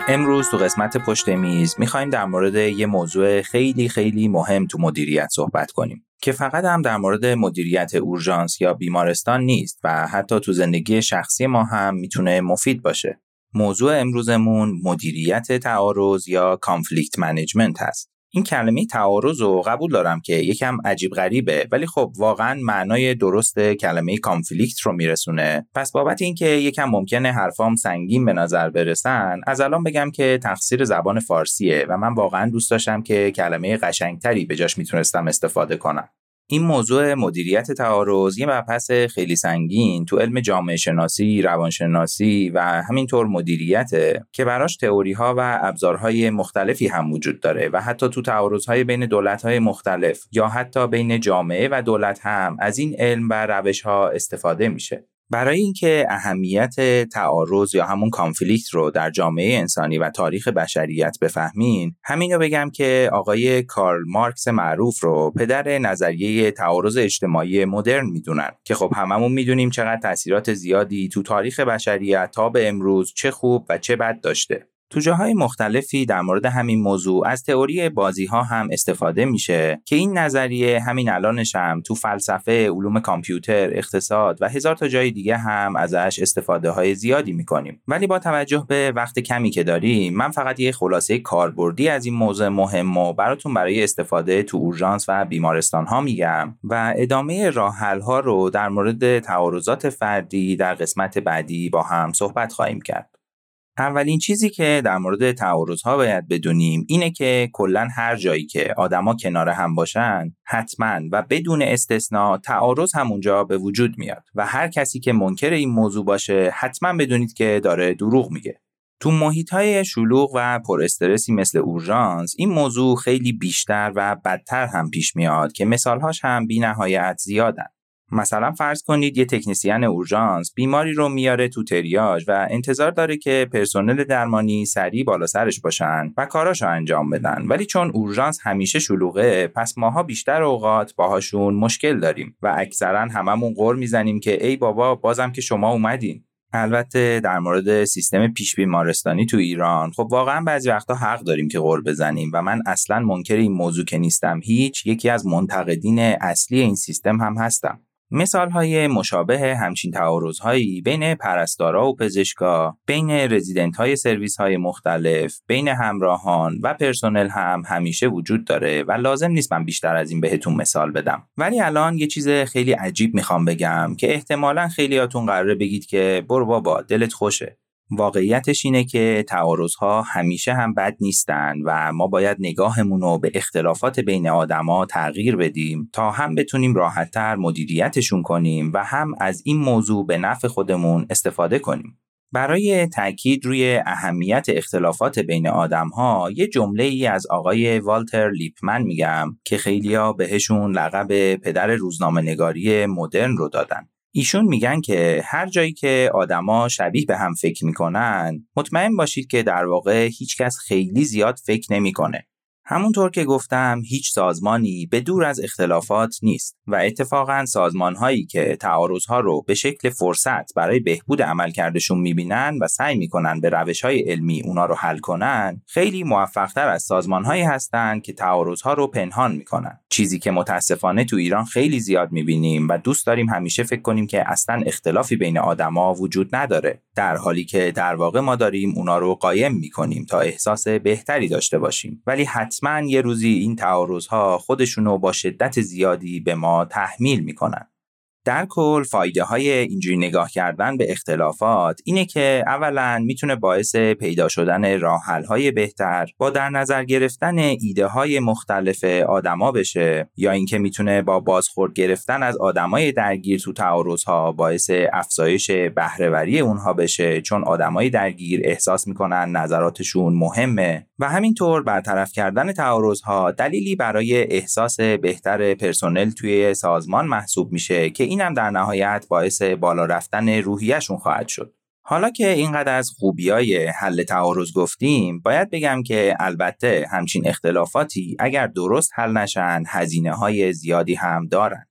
امروز تو قسمت پشت میز می‌خوایم در مورد یه موضوع خیلی خیلی مهم تو مدیریت صحبت کنیم. که فقط هم در مورد مدیریت اورژانس یا بیمارستان نیست و حتی تو زندگی شخصی ما هم می‌تونه مفید باشه. موضوع امروزمون مدیریت تعارض یا conflict management هست. این کلمه تعارض رو قبول دارم که یکم عجیب غریبه ولی خب واقعا معنای درست کلمه conflict رو میرسونه. پس بابت اینکه یکم ممکنه حرفام سنگین به نظر برسن از الان بگم که تقصیر زبان فارسیه و من واقعا دوست داشتم که کلمه قشنگتری به جاش می‌تونستم استفاده کنم. این موضوع مدیریت تعارض یه مبحث خیلی سنگین تو علم جامعه شناسی، روانشناسی و همینطور مدیریته که براش تئوری ها و ابزارهای مختلفی هم وجود داره و حتی تو تعارض های بین دولت های مختلف یا حتی بین جامعه و دولت هم از این علم و روش ها استفاده میشه. برای اینکه اهمیت تعارض یا همون کانفلیکت رو در جامعه انسانی و تاریخ بشریت بفهمین همین رو بگم که آقای کارل مارکس معروف رو پدر نظریه تعارض اجتماعی مدرن می‌دونن که خب هممون می‌دونیم چقدر تاثیرات زیادی تو تاریخ بشریت تا به امروز چه خوب و چه بد داشته. تو جاهای مختلفی در مورد همین موضوع از تئوری بازی ها هم استفاده میشه که این نظریه همین الانش هم تو فلسفه، علوم کامپیوتر، اقتصاد و هزار تا جای دیگه هم ازش استفاده های زیادی می‌کنیم. ولی با توجه به وقت کمی که داریم من فقط یه خلاصه کاربردی از این موضوع مهم و براتون برای استفاده تو اورژانس و بیمارستان ها میگم و ادامه راه ها رو در مورد تعارضات فردی در قسمت بعدی با هم صحبت خواهیم کرد. اولین چیزی که در مورد تعارض ها باید بدونیم اینه که کلا هر جایی که آدما کنار هم باشن حتما و بدون استثنا تعارض همونجا به وجود میاد و هر کسی که منکر این موضوع باشه حتما بدونید که داره دروغ میگه. تو محیط های شلوغ و پر استرسی مثل اورژانس این موضوع خیلی بیشتر و بدتر هم پیش میاد که مثالهاش هم بی نهایت زیادن. مثلا فرض کنید یه تکنسین اورژانس بیماری رو میاره تو تریاج و انتظار داره که پرسنل درمانی سریع بالا سرش باشن و کاراشو انجام بدن. ولی چون اورژانس همیشه شلوغه پس ماها بیشتر اوقات باهاشون مشکل داریم و اکثرا هممون غور می‌زنیم که ای بابا بازم که شما اومدین. البته در مورد سیستم پیش بیمارستانی تو ایران خب واقعا بعضی وقتا حق داریم که غور بزنیم و من اصلا منکر این موضوع که نیستم. هیچ یکی از منتقدین اصلی این سیستم هم هستم. مثال های مشابه همچین تعارض هایی بین پرستارا و پزشکا، بین رزیدنت های سرویس های مختلف، بین همراهان و پرسنل هم همیشه وجود داره و لازم نیست من بیشتر از این بهتون مثال بدم. ولی الان یه چیز خیلی عجیب می‌خوام بگم که احتمالا خیلیاتون قراره بگید که برو بابا دلت خوشه. واقعیتش اینه که ها همیشه هم بد نیستن و ما باید نگاهمون رو به اختلافات بین آدما تغییر بدیم تا هم بتونیم راحتتر مدیریتشون کنیم و هم از این موضوع به نفع خودمون استفاده کنیم. برای تاکید روی اهمیت اختلافات بین آدم ها یه جمله ای از آقای والتر لیپمن میگم که خیلیا بهشون لقب پدر روزنامه نگاری مدرن رو دادن. ایشون میگن که هر جایی که آدما شبیه به هم فکر می‌کنن مطمئن باشید که در واقع هیچکس خیلی زیاد فکر نمی‌کنه. همونطور که گفتم هیچ سازمانی به دور از اختلافات نیست. و اتفاقا سازمانهایی که تعارضها رو به شکل فرصت برای بهبود عملکردشون می‌بینن و سعی می‌کنن به روش های علمی اونا رو حل کنن خیلی موفقتر از سازمانهایی هستند که تعارضها رو پنهان می‌کنن. چیزی که متاسفانه تو ایران خیلی زیاد می‌بینیم و دوست داریم همیشه فکر کنیم که اصلا اختلافی بین آدما وجود نداره. در حالی که در واقع ما داریم اونا رو قایم می‌کنیم تا احساس بهتری داشته باشیم. ولی حتما یه روزی این تعارضها خودشونو با شدت زیادی به ما تحمیل می‌کنن. در کل فایده های اینجوری نگاه کردن به اختلافات اینه که اولا می‌تونه باعث پیدا شدن راه های بهتر با در نظر گرفتن ایده های مختلف آدما بشه یا اینکه می‌تونه با بازخورد گرفتن از آدمای درگیر تو تعارض ها باعث افزایش بهرهوری اونها بشه چون آدمای درگیر احساس می‌کنن نظراتشون مهمه. و همینطور برطرف کردن تعارض ها دلیلی برای احساس بهتر پرسنل توی سازمان محسوب میشه که اینم در نهایت باعث بالا رفتن روحیهشون خواهد شد. حالا که اینقدر از خوبیای حل تعارض گفتیم باید بگم که البته همچین اختلافاتی اگر درست حل نشن هزینه های زیادی هم دارن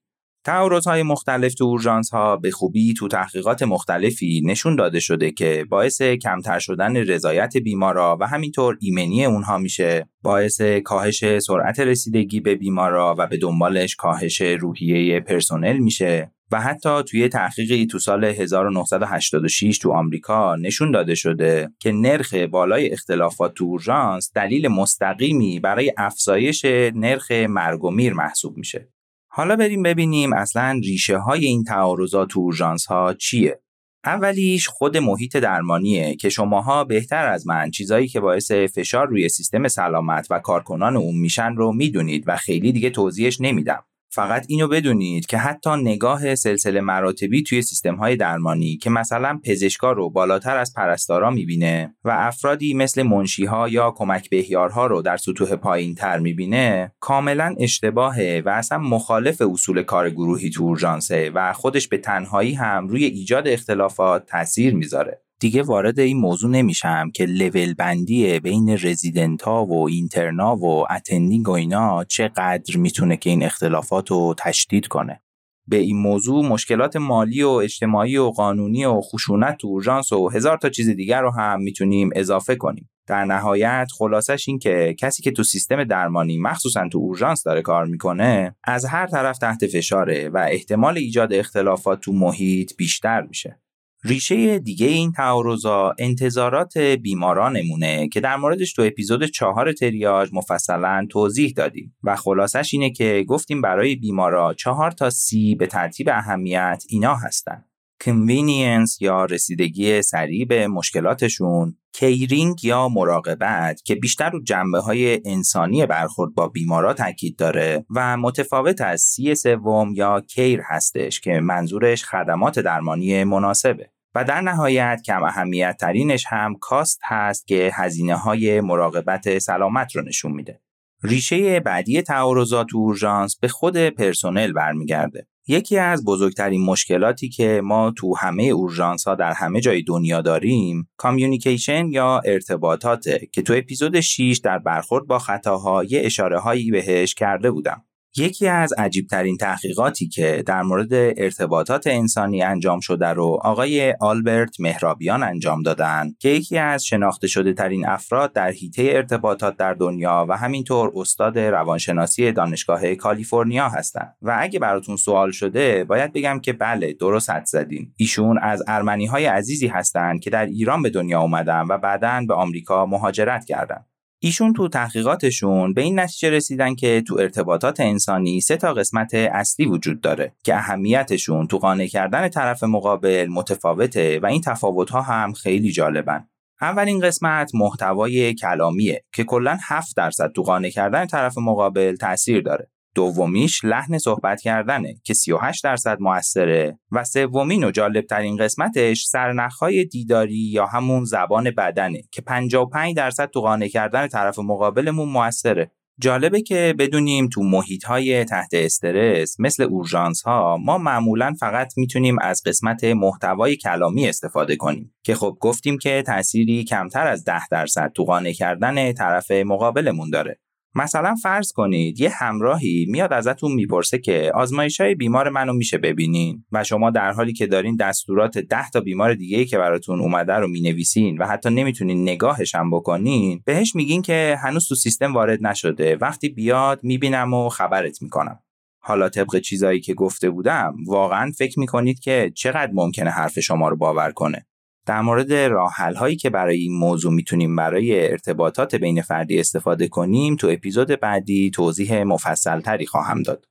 تعارضهای مختلف تو اورژانس ها به خوبی تو تحقیقات مختلفی نشون داده شده که باعث کمتر شدن رضایت بیمارا و همینطور ایمنی اونها میشه باعث کاهش سرعت رسیدگی به بیمارا و به دنبالش کاهش روحیه پرسنل میشه و حتی توی تحقیقی تو سال 1986 تو آمریکا نشون داده شده که نرخ بالای اختلافات تو اورژانس دلیل مستقیمی برای افزایش نرخ مرگ و میر محسوب میشه. حالا بریم ببینیم اصلا ریشه های این تعارضات تو اورژانس ها چیه. اولیش خود محیط درمانیه که شماها بهتر از من چیزایی که باعث فشار روی سیستم سلامت و کارکنان اون میشن رو می‌دونید و خیلی دیگه توضیحش نمیدم. فقط اینو بدونید که حتی نگاه سلسله مراتبی توی سیستم های درمانی که مثلا پزشکا رو بالاتر از پرستارا می‌بینه و افرادی مثل منشیها یا کمک بهیارها رو در سطوح پایین تر می‌بینه کاملا اشتباهه و اصلا مخالف اصول کار گروهی تو اورژانسه و خودش به تنهایی هم روی ایجاد اختلافات تاثیر می‌ذاره. دیگه وارد این موضوع نمیشم که لول بندی بین رزیدنت ها و اینترنا و attending و اینا چقدر می‌تونه که این اختلافات رو تشدید کنه. به این موضوع مشکلات مالی و اجتماعی و قانونی و خشونت تو اورژانس و هزار تا چیز دیگر رو هم می‌تونیم اضافه کنیم. در نهایت خلاصش این که کسی که تو سیستم درمانی مخصوصا تو اورژانس داره کار می‌کنه از هر طرف تحت فشاره و احتمال ایجاد اختلافات تو محیط بیشتر میشه. ریشه دیگه این تعارضا انتظارات بیمارانمونه که در موردش تو اپیزود چهار تریاج مفصلا توضیح دادیم و خلاصش اینه که گفتیم برای بیمارا چهار تا سی به ترتیب اهمیت اینا هستن. Convenience یا رسیدگی سریع به مشکلاتشون کیرینگ یا مراقبت که بیشتر رو جنبه های انسانی برخورد با بیمارا تاکید داره و متفاوت از سی سوم یا کیر هستش که منظورش خدمات درمانی مناسبه. و در نهایت کم اهمیت ترینش هم کاست هست که هزینه های مراقبت سلامت رو نشون میده. ریشه بعدی تعارضات اورژانس به خود پرسنل برمیگرده. یکی از بزرگترین مشکلاتی که ما تو همه اورژانس ها در همه جای دنیا داریم communication یا ارتباطاته که تو اپیزود 6 در برخورد با خطاها یه اشاره هایی بهش کرده بودم. یکی از عجیبترین تحقیقاتی که در مورد ارتباطات انسانی انجام شده رو آقای آلبرت مهرابیان انجام دادن که یکی از شناخته شده ترین افراد در حیطه ارتباطات در دنیا و همینطور استاد روانشناسی دانشگاه کالیفرنیا هستند. و اگه براتون سوال شده باید بگم که بله درست حد زدین. ایشون از ارمنی های عزیزی هستند که در ایران به دنیا اومدن و بعدا به آمریکا مهاجرت کردند ایشون تو تحقیقاتشون به این نتیجه رسیدن که تو ارتباطات انسانی سه تا قسمت اصلی وجود داره که اهمیتشون تو قانع کردن طرف مقابل متفاوته و این تفاوت‌ها هم خیلی جالبن. اولین قسمت محتوای کلامیه که کلا 7 درصد تو قانع کردن طرف مقابل تاثیر داره. دومیش لحن صحبت کردنه که 38 درصد موثره و سومین و جالب ترین قسمتش سرنخهای دیداری یا همون زبان بدنه که 55 درصد تو قانع کردن طرف مقابلمون موثره. جالبه که بدونیم تو محیط های تحت استرس مثل اورژانس ها ما معمولا فقط می‌تونیم از قسمت محتوای کلامی استفاده کنیم که خب گفتیم که تأثیری کمتر از 10 درصد تو قانع کردن طرف مقابلمون داره. مثلا فرض کنید یه همراهی میاد ازتون می‌پرسه که آزمایش های بیمار منو میشه ببینین و شما در حالی که دارین دستورات 10 تا بیمار دیگه ای که براتون اومده رو می‌نویسین و حتی نمی‌تونین نگاهش هم بکنین بهش میگین که هنوز تو سیستم وارد نشده. وقتی بیاد می‌بینم و خبرت می‌کنم. حالا طبق چیزایی که گفته بودم واقعا فکر می‌کنید که چقدر ممکنه حرف شما رو باور کنه. در مورد راه هایی که برای این موضوع می‌تونیم برای ارتباطات بین فردی استفاده کنیم تو اپیزود بعدی توضیح مفصل تری خواهم داد.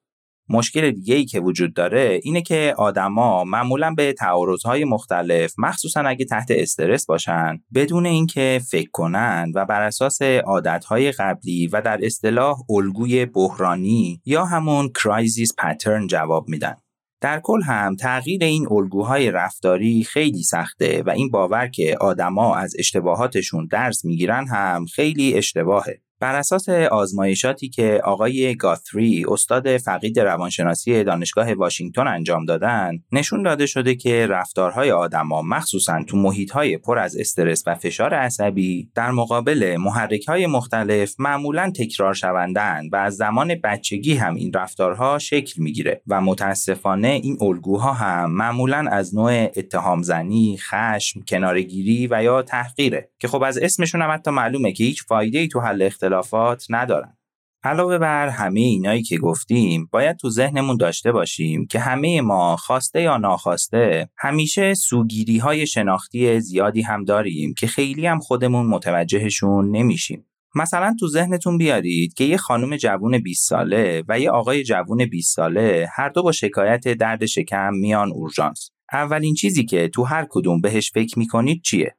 مشکل دیگه ای که وجود داره اینه که آدما معمولا به تعارضهای مختلف مخصوصا اگه تحت استرس باشن بدون اینکه فکر کنن و بر اساس عادتهای قبلی و در اصطلاح الگوی بحرانی یا همون کرایزیس پترن جواب میدن در کل هم تغییر این الگوهای رفتاری خیلی سخته و این باور که آدما از اشتباهاتشون درس می‌گیرن هم خیلی اشتباهه. بر اساس آزمایشاتی که آقای گاثری استاد فقید روانشناسی دانشگاه واشنگتن انجام دادن نشون داده شده که رفتارهای آدما مخصوصا تو محیطهای پر از استرس و فشار عصبی در مقابل محرکهای مختلف معمولا تکرار شوندن و از زمان بچگی هم این رفتارها شکل می‌گیره و متاسفانه این الگوها هم معمولا از نوع اتهام زنی، خشم، کنارگیری و یا تحقیره که خب از اسمشون هم حتی معلومه که هیچ فایده ای تو حل اختلافات ندارن. علاوه بر همه اینایی که گفتیم باید تو ذهنمون داشته باشیم که همه ما خواسته یا ناخواسته همیشه سوگیری های شناختی زیادی هم داریم که خیلی هم خودمون متوجهشون نمیشیم. مثلا تو ذهنتون بیارید که یه خانم جوون 20 ساله و یه آقای جوون 20 ساله هر دو با شکایت درد شکم میان اورژانس. اولین چیزی که تو هر کدوم بهش فکر می‌کنید چیه؟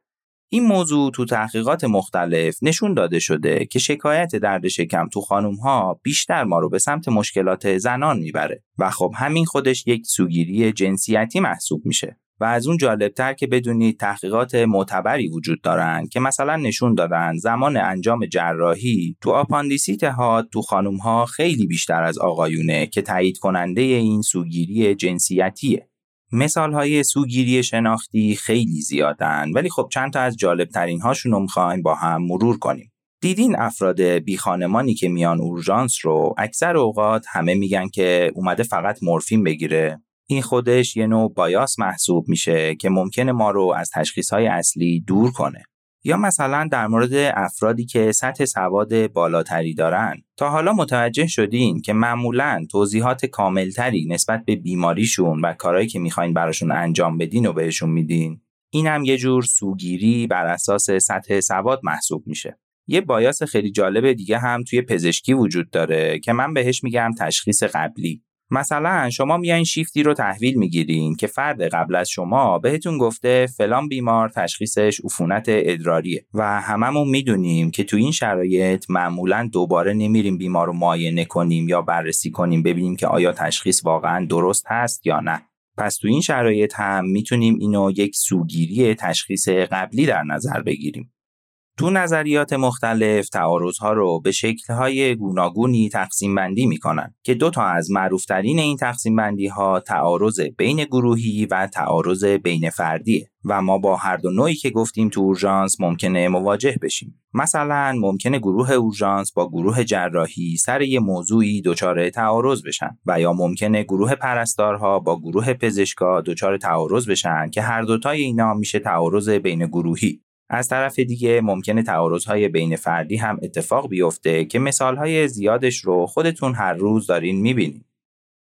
این موضوع تو تحقیقات مختلف نشون داده شده که شکایت درد شکم تو خانم ها بیشتر ما رو به سمت مشکلات زنان می‌بره. و خب همین خودش یک سوگیری جنسیتی محسوب میشه. و از اون جالبتر که بدونید تحقیقات معتبری وجود دارن که مثلا نشون دادن زمان انجام جراحی تو آپاندیسیت ها تو خانم ها خیلی بیشتر از آقایونه که تایید کننده این سوگیری جنسیتیه. مثال های سوگیری شناختی خیلی زیادن ولی خب چند تا از جالب ترین هاشون رو می‌خوایم با هم مرور کنیم. دیدین افراد بی خانمانی که میان اورژانس رو اکثر اوقات همه میگن که اومده فقط مورفین بگیره این خودش یه نوع بایاس محسوب میشه که ممکنه ما رو از تشخیص های اصلی دور کنه. یا مثلا در مورد افرادی که سطح سواد بالاتری دارن. تا حالا متوجه شدین که معمولا توضیحات کاملتری نسبت به بیماریشون و کارهایی که می‌خواین براشون انجام بدین و بهشون میدین. این هم یه جور سوگیری بر اساس سطح سواد محسوب میشه. یه بایاس خیلی جالب دیگه هم توی پزشکی وجود داره که من بهش میگم تشخیص قبلی. مثلا شما میایین شیفتی رو تحویل می‌گیرین که فرد قبل از شما بهتون گفته فلان بیمار تشخیصش عفونت ادراریه و هممون می‌دونیم که تو این شرایط معمولا دوباره نمیریم بیمار رو معاینه کنیم یا بررسی کنیم ببینیم که آیا تشخیص واقعا درست هست یا نه. پس تو این شرایط هم می‌تونیم اینو یک سوگیری تشخیص قبلی در نظر بگیریم. تو نظریات مختلف تعارضها رو به شکل‌های گوناگونی تقسیم بندی می‌کنن که دو تا از معروفترین این تقسیم بندی ها تعارض بین گروهی و تعارض بین فردیه و ما با هر دو نوعی که گفتیم تو اورژانس ممکنه مواجه بشیم. مثلا ممکنه گروه اورژانس با گروه جراحی سر یه موضوعی دچار تعارض بشن و یا ممکنه گروه پرستارها با گروه پزشکا دچار تعارض بشن که هر دوتای اینا میشه تعارض بین گروهی. از طرف دیگه ممکنه تعارضهای بین فردی هم اتفاق بیفته که مثالهای زیادش رو خودتون هر روز دارین می‌بینید.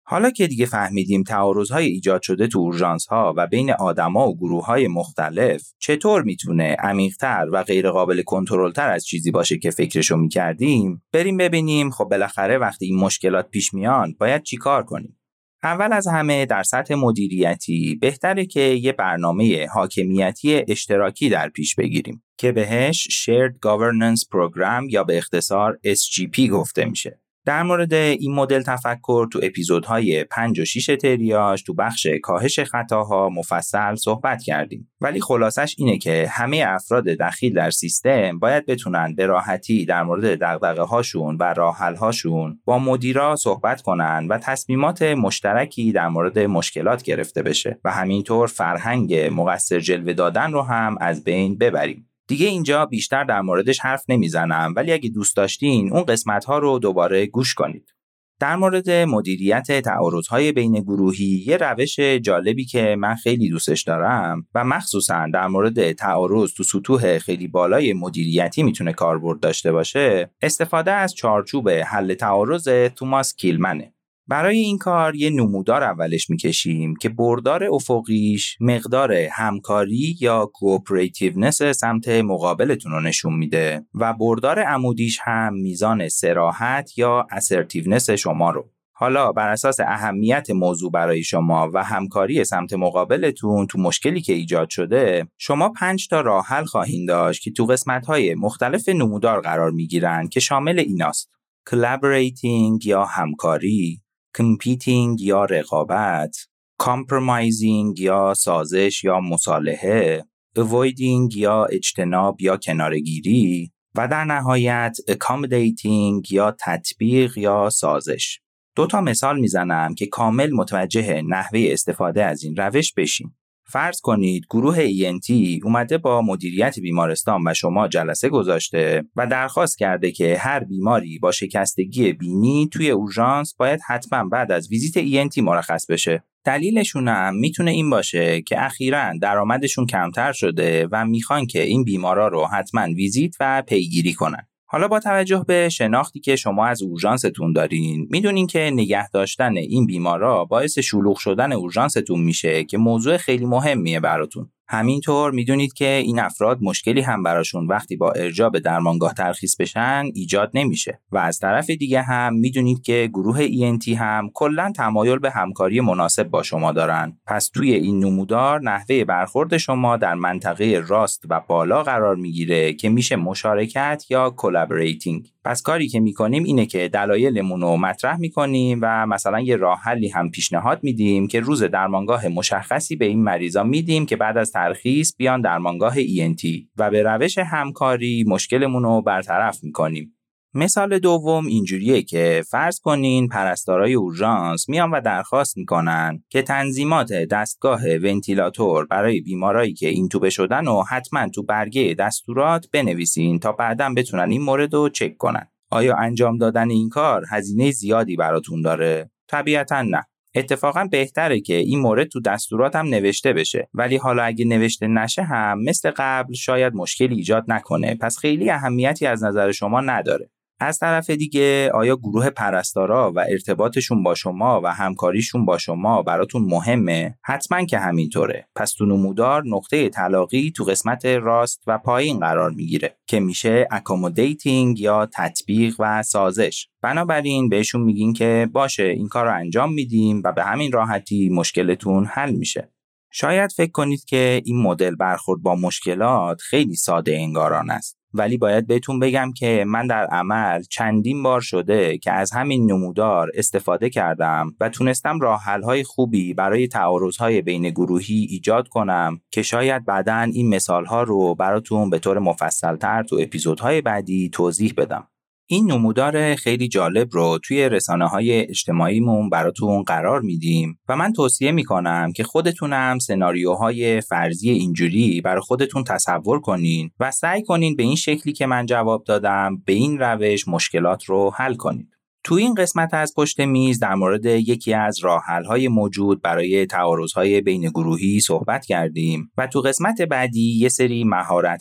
حالا که دیگه فهمیدیم تعارضهای ایجاد شده تو اورژانس ها و بین آدما و گروه های مختلف چطور می‌تونه عمیقتر و غیرقابل کنترلتر از چیزی باشه که فکرشو می‌کردیم بریم ببینیم خب بالاخره وقتی این مشکلات پیش میان باید چیکار کنیم اول از همه در سطح مدیریتی بهتره که یه برنامه حاکمیتی اشتراکی در پیش بگیریم که بهش Shared Governance Program یا به اختصار SGP گفته میشه. در مورد این مدل تفکر تو اپیزودهای 5 و 6 تریاش تو بخش کاهش خطاها مفصل صحبت کردیم. ولی خلاصش اینه که همه افراد دخیل در سیستم باید بتونن به راحتی در مورد دغدغه هاشون و راه هاشون با مدیرا صحبت کنن و تصمیمات مشترکی در مورد مشکلات گرفته بشه و همینطور فرهنگ مقصر جلوه دادن رو هم از بین ببریم. دیگه اینجا بیشتر در موردش حرف نمی‌زنم ولی اگه دوست داشتین اون قسمت ها رو دوباره گوش کنید. در مورد مدیریت تعارضهای بین گروهی یه روش جالبی که من خیلی دوستش دارم و مخصوصا در مورد تعارض تو سطوح خیلی بالای مدیریتی می‌تونه کاربرد داشته باشه استفاده از چارچوب حل تعارض توماس کیلمنه برای این کار یه نمودار اولش می‌کشیم که بردار افقیش مقدار همکاری یا cooperativeness سمت مقابلتون رو نشون میده و بردار عمودیش هم میزان صراحت یا assertiveness شما رو. حالا بر اساس اهمیت موضوع برای شما و همکاری سمت مقابلتون تو مشکلی که ایجاد شده شما پنج تا راه حل خواهید داشت که تو قسمت های مختلف نمودار قرار می‌گیرن که شامل ایناست collaborating یا همکاری competing یا رقابت compromising یا سازش یا مصالحه avoiding یا اجتناب یا کنارگیری و در نهایت accommodating یا تطبیق یا سازش. دو تا مثال می‌زنم که کامل متوجه نحوه استفاده از این روش بشیم. فرض کنید گروه ENT اومده با مدیریت بیمارستان و شما جلسه گذاشته و درخواست کرده که هر بیماری با شکستگی بینی توی اورژانس باید حتما بعد از ویزیت ENT مرخص بشه. دلیلشون هم می‌تونه این باشه که اخیرا درآمدشون کمتر شده و می‌خوان که این بیمارا رو حتما ویزیت و پیگیری کنن. حالا با توجه به شناختی که شما از اورژانستون دارین می‌دونین که نگه داشتن این بیمارا باعث شلوغ شدن اورژانستون میشه که موضوع خیلی مهمیه براتون. همینطور می‌دونید که این افراد مشکلی هم براشون وقتی با ارجاع به درمانگاه ترخیص بشن ایجاد نمیشه. و از طرف دیگه هم می‌دونید که گروه ENT هم کلا تمایل به همکاری مناسب با شما دارن. پس توی این نمودار نحوه برخورد شما در منطقه راست و بالا قرار می‌گیره که میشه مشارکت یا collaborating پس کاری که می‌کنیم اینه که دلایلمون رو مطرح می‌کنیم و مثلا یه راه حلی هم پیشنهاد میدیم که روز درمانگاه مشخصی به این مریضا میدیم که بعد از ترخیص بیان درمانگاه ENT و به روش همکاری مشکلمون رو برطرف می‌کنیم. مثال دوم اینجوریه که فرض کنین پرستارای اورژانس میان و درخواست می‌کنن که تنظیمات دستگاه ونتیلاتور برای بیمارایی که این توبه شدن و حتما تو برگه دستورات بنویسین تا بعدا بتونن این مورد رو چک کنن. آیا انجام دادن این کار هزینه زیادی براتون داره؟ طبیعتا نه. اتفاقا بهتره که این مورد تو دستورات هم نوشته بشه ولی حالا اگه نوشته نشه هم مثل قبل شاید مشکلی ایجاد نکنه پس خیلی اهمیتی از نظر شما نداره از طرف دیگه آیا گروه پرستارا و ارتباطشون با شما و همکاریشون با شما براتون مهمه؟ حتما که همینطوره. پس تو نمودار نقطه تلاقی تو قسمت راست و پایین قرار می‌گیره که میشه accommodating یا تطبیق و سازش. بنابراین بهشون میگین که باشه این کار رو انجام میدیم و به همین راحتی مشکلتون حل میشه. شاید فکر کنید که این مدل برخورد با مشکلات خیلی ساده انگاران است. ولی باید بهتون بگم که من در عمل چندین بار شده که از همین نمودار استفاده کردم و تونستم راه خوبی برای تعارضهای بین گروهی ایجاد کنم که شاید بعدا این مثال ها رو براتون به طور مفصلتر تو اپیزودهای بعدی توضیح بدم. این نمودار خیلی جالب رو توی رسانه های اجتماعیمون براتون قرار میدیم و من توصیه می‌کنم که خودتونم سناریوهای فرضی اینجوری برای خودتون تصور کنین و سعی کنین به این شکلی که من جواب دادم به این روش مشکلات رو حل کنید. تو این قسمت از پشت میز در مورد یکی از های موجود برای تعارضهای بین گروهی صحبت کردیم و تو قسمت بعدی یه سری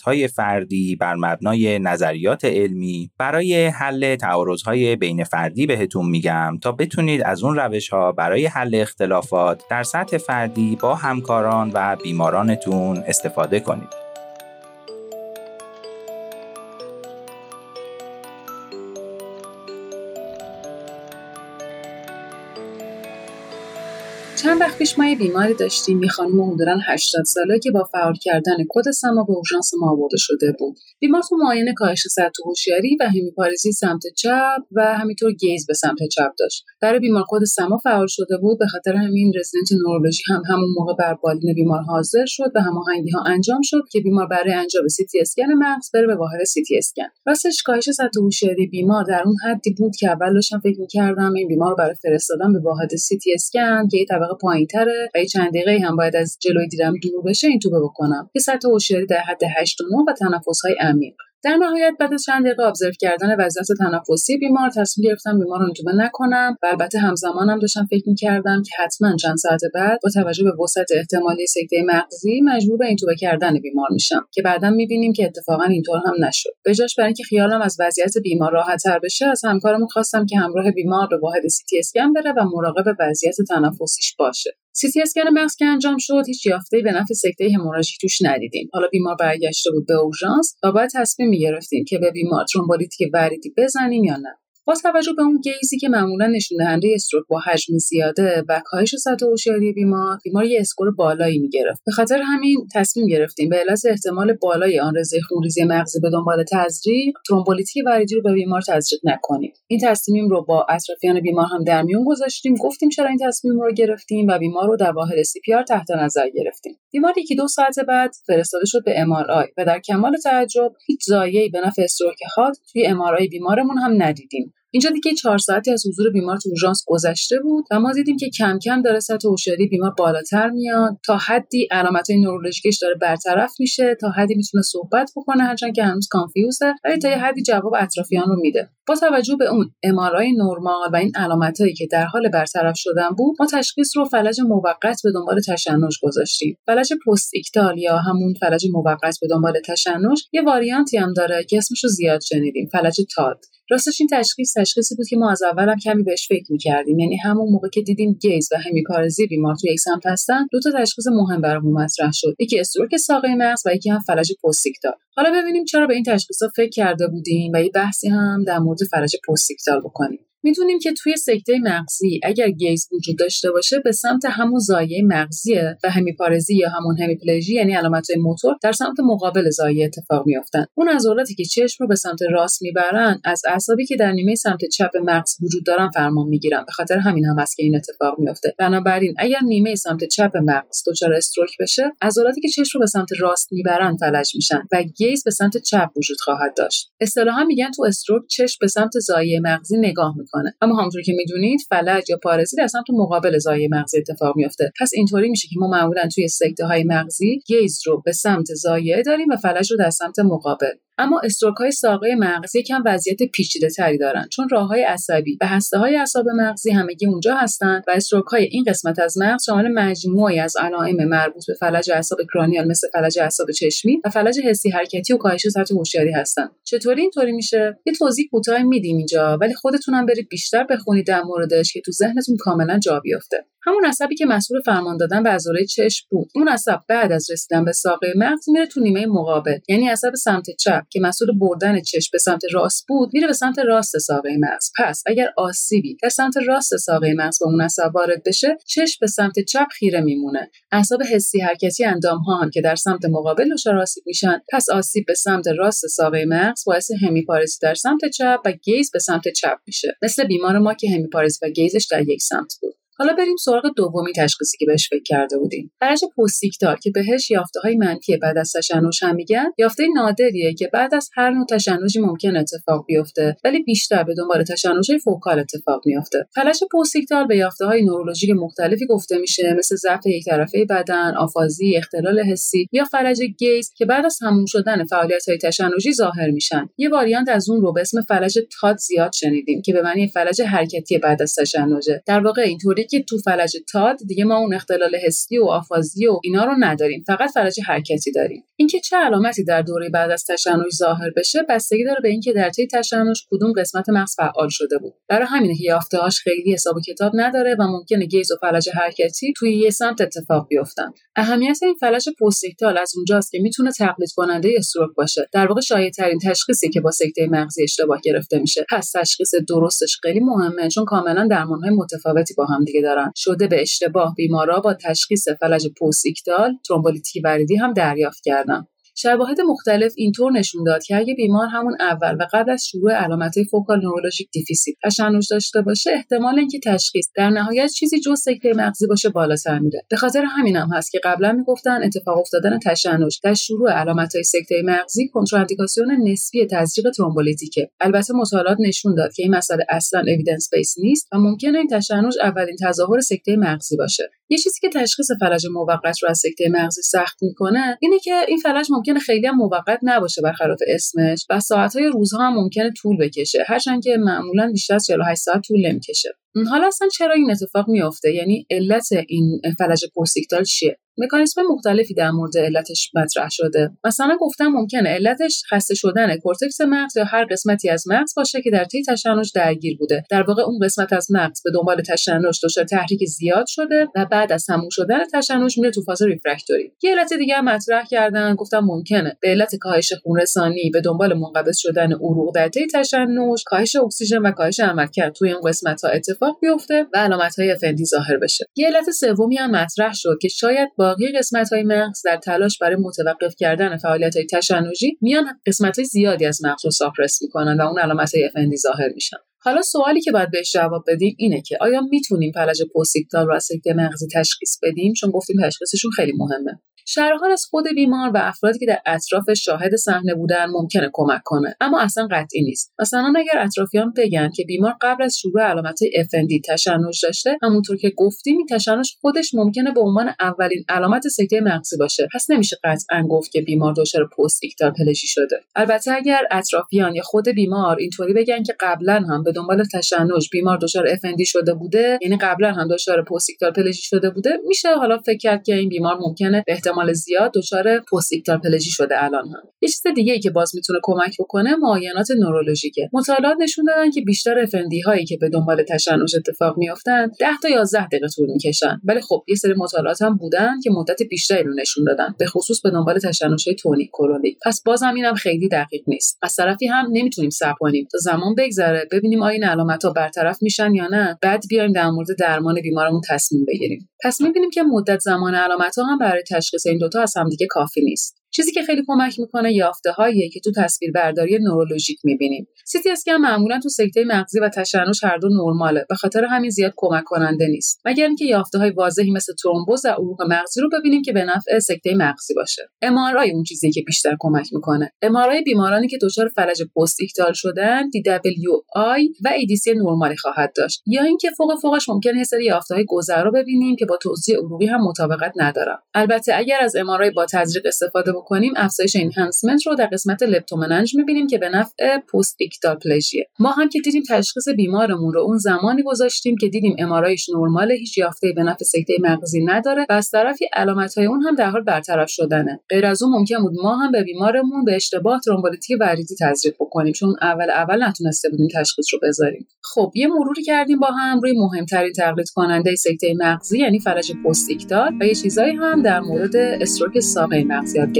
های فردی بر مبنای نظریات علمی برای حل تعارضهای بین فردی بهتون میگم تا بتونید از اون روش ها برای حل اختلافات در سطح فردی با همکاران و بیمارانتون استفاده کنید. چند وقت پیش ما یه بیماری داشتیم. یه خانم حدودا 80 ساله که با فعال کردن کد سما به اورژانس ما آورده شده بود. بیمار تو معاینه کاهش سطح هوشیاری و همی‌پارزی سمت چپ و همینطور gaze به سمت چپ داشت. برای بیمار کد سما فعال شده بود. به خاطر همین رزیدنت نورولوژی هم همون موقع بر بالین بیمار حاضر شد و هماهنگی ها انجام شد که بیمار برای انجام سی تی اسکن مغز بره به واحد سی تی اسکن. راستش کاهش سطح هوشیاری بیمار در اون حدی بود که اول داشتم فکر می‌کردم این بیمار برای فرستادن به واحد سی تی اسکن که پایین تره و چند دقیقه هم باید از جلوی دیدم دور بشه اینتوبه بکنم. که سطح هوشیاری در حد 8 و 9 و تنفس های عمیق. در نهایت بعد از چند دقیقه observe کردن وضعیت تنفسی بیمار تصمیم گرفتم بیمار رو اینتوبه نکنم. و البته همزمانم داشتم فکر می‌کردم که حتما چند ساعت بعد با توجه به وسعت احتمالی سکته مغزی مجبور به اینتوبه کردن بیمار میشم که بعدا می‌بینیم که اتفاقا اینطور هم نشد. به جاش برای اینکه خیالم از وضعیت بیمار راحتتر بشه از همکارمون خواستم که همراه بیمار به واحد سی تی اسکن بره و مراقب وضعیت تنفسیش باشه. سی تی اسکن مغز که انجام شد. هیچ یافته به نفع سکته هموراژیک توش ندیدیم. حالا بیمار برگشته بود به اورژانس و باید تصمیم می‌گرفتیم که به بیمار ترومبولیتیک وریدی بزنیم یا نه. با توجه به اون gaze ی که معمولا نشون دهنده stroke با حجم زیاده و کاهش سطح هوشیاری بیمار بیمار یه score بالایی می‌گرفت. به خاطر همین تصمیم گرفتیم به علت احتمال بالای آن رزه خونریزی مغزی به دنبال تزریق ترومبولیتیک وریدی رو به بیمار تزریق نکنیم. این تصمیم رو با اطرافیان بیمار هم در میون گذاشتیم گفتیم چرا این تصمیم رو گرفتیم و بیمار رو در واحد سی تحت نظر گرفتیم. بیمار یکی دو ساعت بعد فرستاده شد به MRI و در کمال تعجب هیچ ضایعه‌ای به نفع stroke حاد توی MRI بیمارمون هم ندیدیم. اینجا دیگه چهار ساعتی از حضور بیمار تو اورژانس گذشته بود و ما دیدیم که کم کم داره سطح هوشیاری بیمار بالاتر میاد. تا حدی علامتهای نورولوژیکش داره برطرف میشه تا حدی می‌تونه صحبت بکنه هرچند که هنوز confuse ه ولی تا یه حدی جواب اطرافیان رو میده. با توجه به اون MRI نرمال و این علامتهایی که در حال برطرف شدن بود ما تشخیص رو فلج موقت به دنبال تشنج گذاشتیم. فلج postictal یا همون فلج موقت به دنبال تشنج یه variant ی هم داره که اسمش رو زیاد شنیدیم فلج تاد راستش این تشخیص تشخیصی بود که ما از اولم کمی بهش فکر می‌کردیم. یعنی همون موقع که دیدیم gaze و همی‌پارزی بیمار توی یک سمت هستن دو تا تشخیص مهم برامون مطرح شد. یکی stroke ساقه مغز و یکی هم فلج postictal حالا ببینیم چرا به این تشخیصا فکر کرده بودیم و یه بحثی هم در مورد فلج postictal بکنیم. می‌دونیم که توی سکته مغزی اگر gaze وجود داشته باشه به سمت همون ضایعه مغزیه و همی‌پارزی یا همون همی‌پلژی یعنی علامت موتور در سمت مقابل ضایعه اتفاق میافتن. اون عضلاتی که چشم رو به سمت راست می‌برن از اعصابی که در نیمه سمت چپ مغز وجود دارن فرمان می‌گیرن. به خاطر همین هم هست که این اتفاق میافته. بنابراین اگر نیمه سمت چپ مغز دچار stroke بشه عضلاتی که چشم رو به سمت راست می‌برن فلج میشن و gaze به سمت چپ وجود خواهد داشت. اصطلاحا میگن تو stroke چشم به سمت ضایعه مغزی نگاه اما همونطور که می‌دونید فلج یا پارزی در سمت مقابل ضایعه مغزی اتفاق میفته پس اینطوری میشه که ما معمولا توی سکته های مغزی gaze رو به سمت ضایعه داریم و فلج رو در سمت مقابل. اما استروک های ساقه مغزی یکم وضعیت پیچیده تری دارن. چون راه های عصبی و هسته های اعصاب مغزی همگی اونجا هستند و استروک های این قسمت از مغز شامل مجموعی از علائم مربوط به فلج اعصاب کرانیال مثل فلج اعصاب چشمی و فلج حسی حرکتی و کاهش سطح هوشیاری هستن. چطوری اینطوری میشه؟ یه توضیح کوتاه میدیم اینجا ولی خودتونم برید بیشتر بخونید در موردش که تو ذهنتون کاملا جا بیفته. همون عصبی که مسئول فرمان دادن به عضله چشم بود. اون عصب بعد از رسیدن به ساقه مغز میره تو نیمه مقابل یعنی عصب سمت چپ. که مسئول بردن چشم به سمت راست بود میره به سمت راست ساقه مغز. پس اگر آسیبی در سمت راست ساقه مغز به اون عصب وارد بشه چشم به سمت چپ خیره میمونه. اعصاب حسی حرکتی اندام ها هم که در سمت مقابل دچار آسیب میشن. پس آسیب به سمت راست ساقه مغز باعث همی‌پارزی در سمت چپ و gaze به سمت چپ میشه. مثل بیمار ما که همی‌پارزی و gaze ش در یک سمت بود. حالا بریم سراغ دومی تشخیصی که بهش فکر کرده بودیم. فلج postictal که بهش یافته های منفی بعد از تشنج هم میگن یافته نادریه که بعد از هر نوع تشنجی ممکن اتفاق بیفته ولی بیشتر به دنبال تشنج focal اتفاق میافته. فلج postictal به یافته های نورولوژیک مختلفی گفته میشه مثل ضعف یک طرفه بدن آفازی اختلال حسی یا فلج gaze که بعد از تموم شدن فعالیت های تشنجی ظاهر میشن. یه variant از اون رو به اسم فلج تاد زیاد شنیدیم که به معنی فلج حرکتی بعد از تشنجه. در واقع اینطوری که تو فلج تاد دیگه ما اون اختلال حسی و آفازی و اینا رو نداریم فقط فلج حرکتی داریم. اینکه چه علامتی در دوره بعد از تشنج ظاهر بشه بستگی داره به اینکه در طی تشنج کدوم قسمت مغز فعال شده بود. برای همینه که یافته‌هاش خیلی حساب و کتاب نداره و ممکنه gaze و فلج حرکتی توی یه سمت اتفاق بیفتن. اهمیت این فلج postictal از اونجاست که می‌تونه تقلید کننده stroke باشه. در واقع شایع‌ترین تشخیصی که با سکته مغزی اشتباه گرفته میشه. پس تشخیص درستش خیلی مهمه چون کاملا درمانهای متفاوتی با هم دیگه دارن. شده به اشتباه بیمارا با تشخیص فلج postictal thrombolytic وریدی هم دریافت کردن. شواهد مختلف اینطور نشون داد که اگه بیمار همون اول و قبل از شروع علامت focal neurologic deficit تشنج داشته باشه احتمال اینکه تشخیص در نهایت چیزی جز سکته مغزی باشه بالاتر میره. به خاطر همین هم هست که قبلا می‌گفتن اتفاق افتادن تشنج در شروع علامت های سکته مغزی کنتراندیکاسیون نسبی تزریق thrombolytic ه. البته مطالعات نشون داد که این مسئله اصلا evidence based نیست و ممکنه این تشنج اولین تظاهر سکته مغزی باشه. یه چیزی که تشخیص فلج موقت رو از سکته مغزی سخت می‌کنه اینه که این فلج ممکنه خیلی هم موقت نباشه برخلاف اسمش و ساعت‌ها یا روزها هم ممکنه طول بکشه هرچند که معمولا بیشتر از 48 ساعت طول نمی‌کشه. حالا اصلا چرا این اتفاق میافته؟ یعنی علت این فلج postictal چیه؟ مکانیسم مختلفی در مورد علتش مطرح شده. مثلا گفتن ممکنه علتش خسته شدن کورتکس مغز یا هر قسمتی از مغز باشه که در طی تشنج درگیر بوده. در واقع اون قسمت از مغز به دنبال تشنج دچار تحریک زیاد شده و بعد از تموم شدن تشنج میره تو فاز refractory. یه علت دیگه مطرح کردن. گفتن ممکنه. به علت کاهش خونرسانی به دنبال منقبض شدن عروق در طی تشنج کاهش اکسیژن و کاهش عملکرد توی اون قسمت ها بیفته و علامت های FND ظاهر بشه. یه علت سومی هم مطرح شد که شاید باقی قسمت های مغز در تلاش برای متوقف کردن فعالیت های تشنجی میان قسمت های زیادی از مغز رو suppress می‌کنن و اون علامت های FND ظاهر میشن. حالا سوالی که باید بهش جواب بدیم اینه که آیا می‌تونیم فلج postictal و سکته مغزی تشخیص بدیم؟ چون گفتیم تشخیصشون خیلی مهمه. شرح حال از خود بیمار و افرادی که در اطراف شاهد صحنه بودن ممکنه کمک کنه. اما اصلا قطعی نیست. مثلا اگر اطرافیان بگن که بیمار قبل از شروع علامت FND تشنج داشته همونطور که گفتیم این تشنج خودش ممکنه به عنوان اولین علامت سکته مغزی باشه. پس نمیشه قطعا گفت که بیمار دچار postictal پلژی شده. البته اگر اطرافیان یا خود بیمار اینطوری بگن که قبلا هم به دنبال تشنج بیمار دچار FND شده بوده یعنی قبلا هم دچار postictal پلژی شده بوده میشه حالا فکر کرد که این بیمار ممکنه به احتمال زیاد دچار postictal پلژی شده الان هم. یه چیز دیگه ای که باز می‌تونه کمک بکنه معاینات نورولوژیکه. مطالعات نشون دادن که بیشتر FND هایی که به دنبال تشنج اتفاق میافتن 10 تا 11 دقیقه طول می‌کشن. ولی خب یه سری مطالعات هم بودن که مدت بیشتری رو نشون دادن به خصوص به دنبال تشنج های tonic clonic پس بازم اینم خیلی دقیق نیست. از طرفی هم نمی‌تونیم صبر کنیم تا زمان بگذره ببینیم آیا این علامت ها برطرف میشن یا نه بعد بیایم در مورد درمان بیمارمون تصمیم بگیریم. پس می‌بینیم که مدت زمان علامت ها هم برای تشخیص این دوتا از همدیگه کافی نیست. چیزی که خیلی کمک می‌کنه یافته هایی که تو تصویربرداری نورولوژیک می‌بینیم. سی تی اسکن معمولا تو سکته مغزی و تشنج هر دو نرماله به خاطر همین زیاد کمک کننده نیست. مگر اینکه یافته های واضحی مثل ترومبوز عروق مغزی رو ببینیم که به نفع سکته مغزی باشه. MRI اون چیزی که بیشتر کمک می‌کنه. MRI بیمارانی که دچار فلج postictal شدن DWI و ADC نرمالی خواهد داشت. یا اینکه فوق فوقش ممکنه یه سری یافته های گذرا ببینیم که با توزیع عروقی هم مطابقت ندارن. البته اگر از MRI با تزریق استفاده بکنیم افزایش enhancement رو در قسمت leptomeninges می‌بینیم که به نفع postictal پلژیه ما هم که دیدیم تشخیص بیمارمون رو اون زمانی گذاشتیم که دیدیم MRI ش نرمال هیچ یافته به نفع سکته مغزی نداره و از طرفی علامت های اون هم در حال برطرف شدنه. غیر از اون ممکن بود ما هم به بیمارمون به اشتباه ترومبولیتیک وریدی تزریق بکنیم چون اول اول نتونسته بودیم تشخیص رو بذاریم. خب یه مروری کردیم با هم روی مهمترین تقلید کننده سکته مغزی یعنی فلج پست و یه چیزایی هم در مورد استروک ساقه مغزی یاد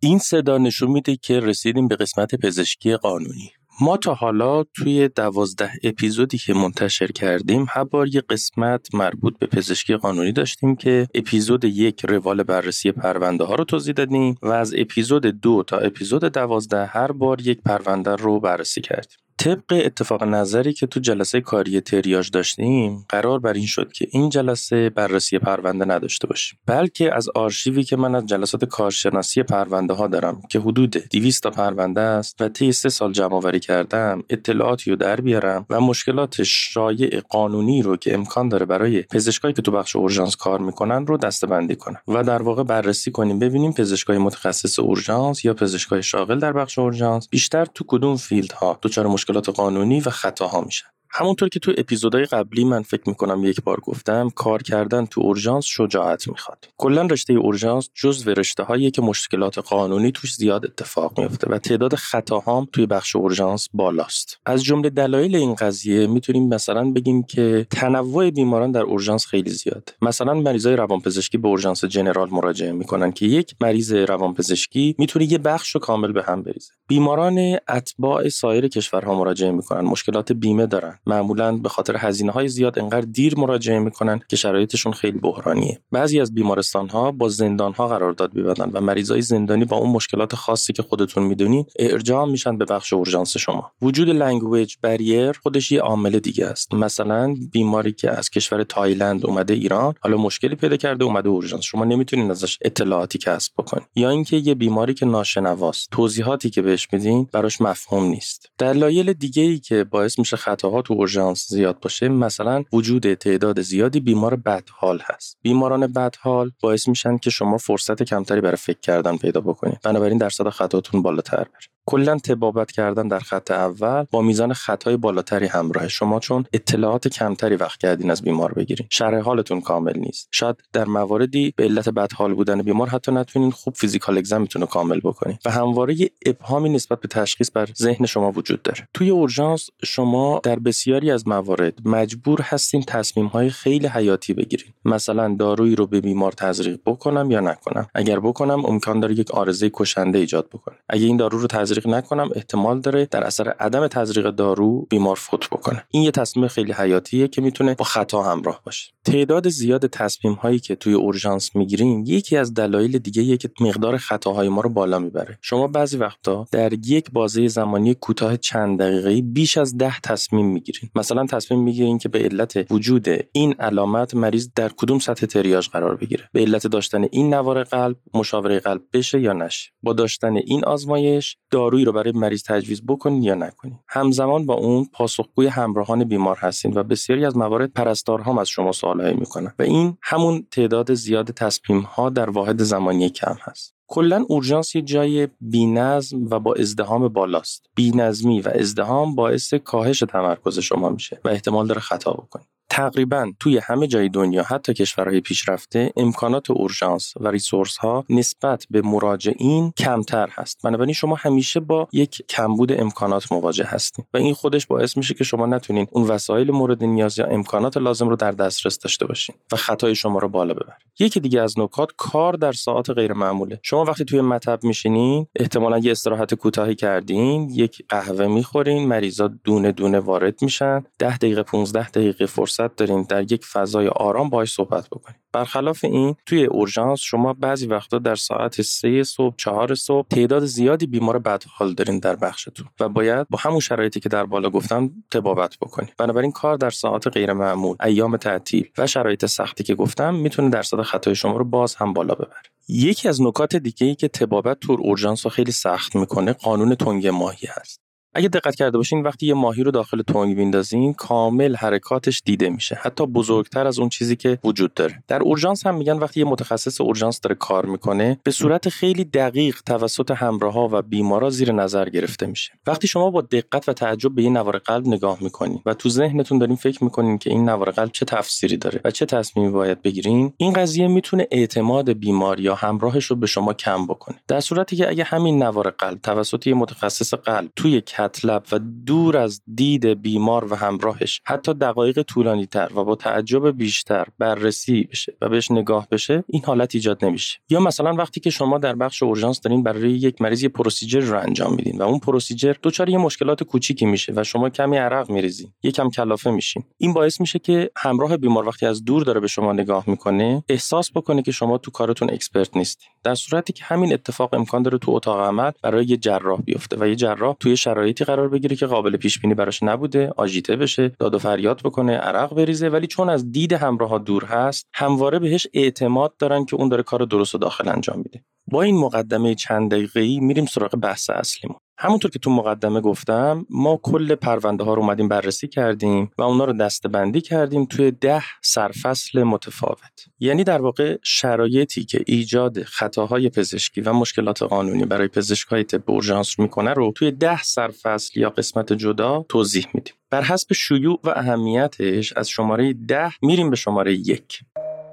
این صدا نشون میده که رسیدیم به قسمت پزشکی قانونی. ما تا حالا توی دوازده اپیزودی که منتشر کردیم هر بار یه قسمت مربوط به پزشکی قانونی داشتیم که اپیزود یک روال بررسی پرونده ها رو توضیح دادیم و از اپیزود دو تا اپیزود دوازده هر بار یک پرونده رو بررسی کردیم. طبق اتفاق نظری که تو جلسه کاری تریاج داشتیم قرار بر این شد که این جلسه بررسی پرونده نداشته باشیم. بلکه از آرشیوی که من از جلسات کارشناسی پرونده ها دارم که حدود 200 تا پرونده است و طی سه سال جمع آوری کردم اطلاعاتی رو در بیارم و مشکلات شایع قانونی رو که امکان داره برای پزشکایی که تو بخش اورژانس کار می‌کنن رو دسته‌بندی کنم و در واقع بررسی کنیم ببینیم پزشکای متخصص اورژانس یا پزشکای شاغل در بخش اورژانس بیشتر تو کدوم field ها دچار مشکلات قانونی و خطاها میشن. همونطور که تو اپیزودهای قبلی من فکر می‌کنم یک بار گفتم کار کردن تو اورژانس شجاعت می‌خواد. کلا رشته اورژانس جزو رشته هایی که مشکلات قانونی توش زیاد اتفاق میفته و تعداد خطاهام توی بخش اورژانس بالاست. از جمله دلایل این قضیه می‌تونیم مثلا بگیم که تنوع بیماران در اورژانس خیلی زیاد. مثلا مریضای روانپزشکی به اورژانس general مراجعه می‌کنن که یک مریض روانپزشکی می‌تونه یه بخش رو کامل به هم بریزه. بیماران اتباع سایر کشورها مراجعه می‌کنن. مشکلات بیمه دارن. معمولا به خاطر هزینه های زیاد انقدر دیر مراجعه می‌کنن که شرایطشون خیلی بحرانیه. بعضی از بیمارستان ها با زندان ها قرارداد میبندن و مریضای زندانی با اون مشکلات خاصی که خودتون می‌دونین ارجاع میشن به بخش اورژانس شما. وجود language barrier خودش یه عامل دیگه است. مثلا بیماری که از کشور تایلند اومده ایران حالا مشکلی پیدا کرده اومده اورژانس. شما نمی‌تونین ازش اطلاعاتی کسب بکنین. یا اینکه یه بیماری که ناشنواست. توضیحاتی که بهش میدین براش مفهوم نیست. دلایل دیگه ای که باعث میشه خطاها تو اورژانس زیاد باشه مثلا وجود تعداد زیادی بیمار بدحال هست. بیماران بدحال باعث میشن که شما فرصت کمتری برای فکر کردن پیدا بکنید. بنابراین درصد خطاتون بالاتر بره. کلا تبابت کردن در خط اول با میزان خطای بالاتری همراه شما چون اطلاعات کمتری وقت کردین از بیمار بگیرین. شرح حالتون کامل نیست. شاید در مواردی به علت بدحال بودن بیمار حتی نتونین خوب فیزیکال اگزمتون رو کامل بکنین. و همواره یه ابهامی نسبت به تشخیص بر ذهن شما وجود داره. توی اورژانس شما در بسیاری از موارد مجبور هستین تصمیم های خیلی حیاتی بگیرین. مثلا دارویی رو به بیمار تزریق بکنم یا نکنم؟ اگر بکنم امکان داره یک آرزه کشنده ایجاد بکنه. اگه این دارو رو تزریق تزریق نکنم احتمال داره در اثر عدم تزریق دارو بیمار فوت بکنه. این یه تصمیم خیلی حیاتیه که می‌تونه با خطا همراه باشه. تعداد زیاد تصمیم هایی که توی اورژانس می‌گیریم یکی از دلایل دیگه که مقدار خطاهای ما رو بالا می‌بره. شما بعضی وقتا در یک بازه زمانی کوتاه چند دقیقه بیش از ده تصمیم می‌گیرین. مثلا تصمیم می‌گیرین که به علت وجود این علامت مریض در کدوم سطح تریاج قرار بگیره. به علت داشتن این نوار قلب مشاوره قلب بشه یا نشه. با داشتن این آزمایش دارویی رو برای مریض تجویز بکنین یا نکنین. همزمان با اون پاسخگوی همراهان بیمار هستین و بسیاری از موارد پرستارها از شما سوالهایی می‌کنن. و این همون تعداد زیاد تصمیم ها در واحد زمانی کم هست. کلا اورژانس یه جای بینظم و با ازدهام بالاست. بینظمی و ازدهام باعث کاهش تمرکز شما میشه و احتمال داره خطا بکنید. تقریبا توی همه جای دنیا حتی کشورهای پیشرفته امکانات اورژانس و ریسورس ها نسبت به مراجعین کمتر هست. بنابراین شما همیشه با یک کمبود امکانات مواجه هستید و این خودش باعث میشه که شما نتونین اون وسایل مورد نیاز یا امکانات لازم رو در دسترس داشته باشین و خطای شما رو بالا ببرید یکی دیگه از نکات کار در ساعات غیر معموله شما وقتی توی مطب میشینین احتمالا یه استراحت کوتاهی کردین یک قهوه می‌خورین مریضا دونه دونه وارد میشن 10 دقیقه 15 دقیقه فرصت دارین در یک فضای آرام باهاش صحبت بکنید برخلاف این توی اورژانس شما بعضی وقتا در ساعت سه صبح چهار صبح تعداد زیادی بیمار بدحال دارین در بخشتون و باید با همون شرایطی که در بالا گفتم تبابت بکنید بنابراین کار در ساعت غیر معمول ایام تعطیل و شرایط سختی که گفتم می‌تونه درصد خطای شما رو باز هم بالا ببره. یکی از نکات دیگه ای که تبابت تور اورژانس رو خیلی سخت می‌کنه قانون تنگ ماهی هست. اگه دقت کرده باشین وقتی یه ماهی رو داخل تنگ بیندازین کامل حرکاتش دیده میشه. حتی بزرگتر از اون چیزی که وجود داره. در اورژانس هم میگن وقتی یه متخصص اورژانس داره کار می‌کنه به صورت خیلی دقیق توسط همراها و بیمارا زیر نظر گرفته میشه. وقتی شما با دقت و تعجب به این نوار قلب نگاه می‌کنین و تو ذهنتون دارین فکر می‌کنین که این نوار قلب چه تفسیری داره و چه تصمیمی باید بگیرین این قضیه می‌تونه اعتماد بیمار یا همراهش رو به شما کم بکنه. در صورتی که اگه همین نوار قلب توسط یه متخصص قلب توی مطب و دور از دید بیمار و همراهش حتی دقایق طولانی تر و با توجه بیشتر بررسی بشه و بهش نگاه بشه این حالت ایجاد نمیشه. یا مثلا وقتی که شما در بخش اورژانس دارین برای یک مریض یه procedure رو انجام میدین و اون procedure دچار یه مشکلات کوچیکی میشه و شما کمی عرق میریزین یکم کلافه میشین. این باعث میشه که همراه بیمار وقتی از دور داره به شما نگاه می‌کنه احساس بکنه که شما تو کارتون expert نیستین. در صورتی که همین اتفاق امکان داره تو اتاق عمل برای یه جراح بیفته و یه جراح توی شرایط شرایطی قرار بگیره که قابل پیش بینی براش نبوده agité بشه داد و فریاد بکنه عرق بریزه. ولی چون از دید همراه دور هست همواره بهش اعتماد دارن که اون داره کار درست و داخل انجام میده. با این مقدمه چند دقیقه‌ای میریم سراغ بحث اصلیمون. همونطور که تو مقدمه گفتم ما کل پرونده ها رو اومدیم بررسی کردیم و اونا رو دستبندی کردیم توی ده سرفصل متفاوت. یعنی در واقع شرایطی که ایجاد خطاهای پزشکی و مشکلات قانونی برای پزشکای طب اورژانس می‌کنه رو توی ده سرفصل یا قسمت جدا توضیح میدیم. بر حسب شیوع و اهمیتش از شماره ده میریم به شماره یک.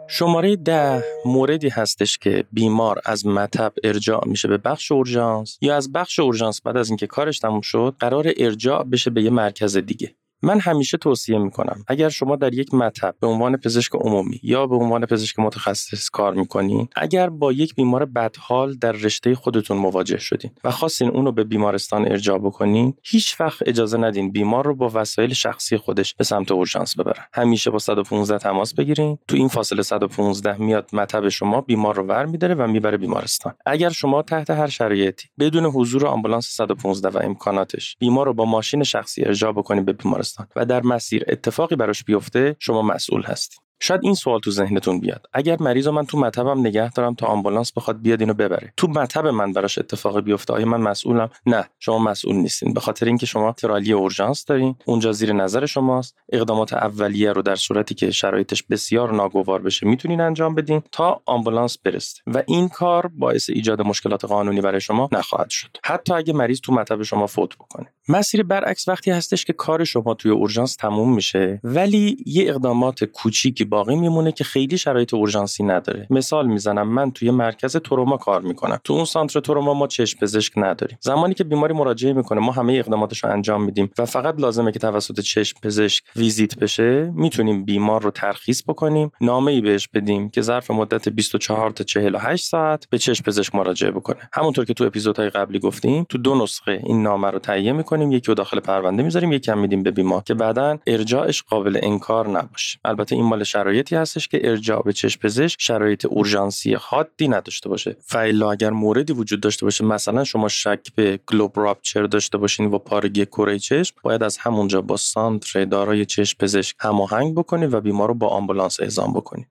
شماره ده موردی هستش که بیمار از مطب ارجاع میشه به بخش اورژانس یا از بخش اورژانس بعد از اینکه کارش تموم شد قرار ارجاع بشه به یه مرکز دیگه. من همیشه توصیه می‌کنم اگر شما در یک مطب به عنوان پزشک عمومی یا به عنوان پزشک متخصص کار می‌کنین اگر با یک بیمار بدحال در رشته خودتون مواجه شدین و خواستین اونو به بیمارستان ارجاع بکنین هیچ وقت اجازه ندین بیمار رو با وسایل شخصی خودش به سمت اورژانس ببرن همیشه با 115 تماس بگیرین. تو این فاصله 115 میاد مطب شما بیمار رو ور میداره و می‌بره بیمارستان. اگر شما تحت هر شرایطی بدون حضور آمبولانس 115 و امکاناتش بیمار رو با ماشین شخصی ارجاع بکنید به بیمارستان. و در مسیر اتفاقی براش بیفته شما مسئول هستید. شاید این سوال تو ذهنتون بیاد. اگر مریض من تو مطبم نگه دارم تا آمبولانس بخواد بیاد اینو ببره. تو مطب من براش اتفاقی بیفته. آیا من مسئولم؟ نه. شما مسئول نیستین. به خاطر اینکه شما ترالی اورژانس دارین. اونجا زیر نظر شماست. اقدامات اولیه رو در صورتی که شرایطش بسیار ناگوار بشه می‌تونین انجام بدین تا آمبولانس برسه. و این کار باعث ایجاد مشکلات قانونی برای شما نخواهد شد. حتی اگه مریض تو مطب شما فوت بکنه. مسیر برعکس وقتی هستش که کار شما توی اورژانس تموم میشه ولی یه اقدامات کوچیکی باقی میمونه که خیلی شرایط اورژانسی نداره. مثال می‌زنم من توی مرکز تروما کار می‌کنم. تو اون سانتر تروما ما چشم پزشک نداریم. زمانی که بیماری مراجعه می‌کنه ما همه اقداماتش رو انجام میدیم و فقط لازمه که توسط چشم پزشک ویزیت بشه می‌تونیم بیمار رو ترخیص بکنیم نامه ای بهش بدیم که ظرف مدت 24 تا 48 ساعت به چشم پزشک مراجعه بکنه. همونطور که تو اپیزودهای قبلی گفتیم تو دو نسخه این نامه رو تهیه می‌کنیم یکی رو داخل پرونده می‌ذاریم یکی هم میدیم به بیمار که بعدا ارجاعش قابل انکار نباشه. البته این مال شرایطی هستش که ارجاع به چشم پزشک شرایط اورژانسی حادی نداشته باشه. فعلا اگر موردی وجود داشته باشه مثلا شما شک به گلوب راپچر داشته باشین و پارگی کره چشم باید از همونجا با سانتر دارای چشم پزشک هماهنگ بکنید و بیمار رو با آمبولانس اعزام بکنید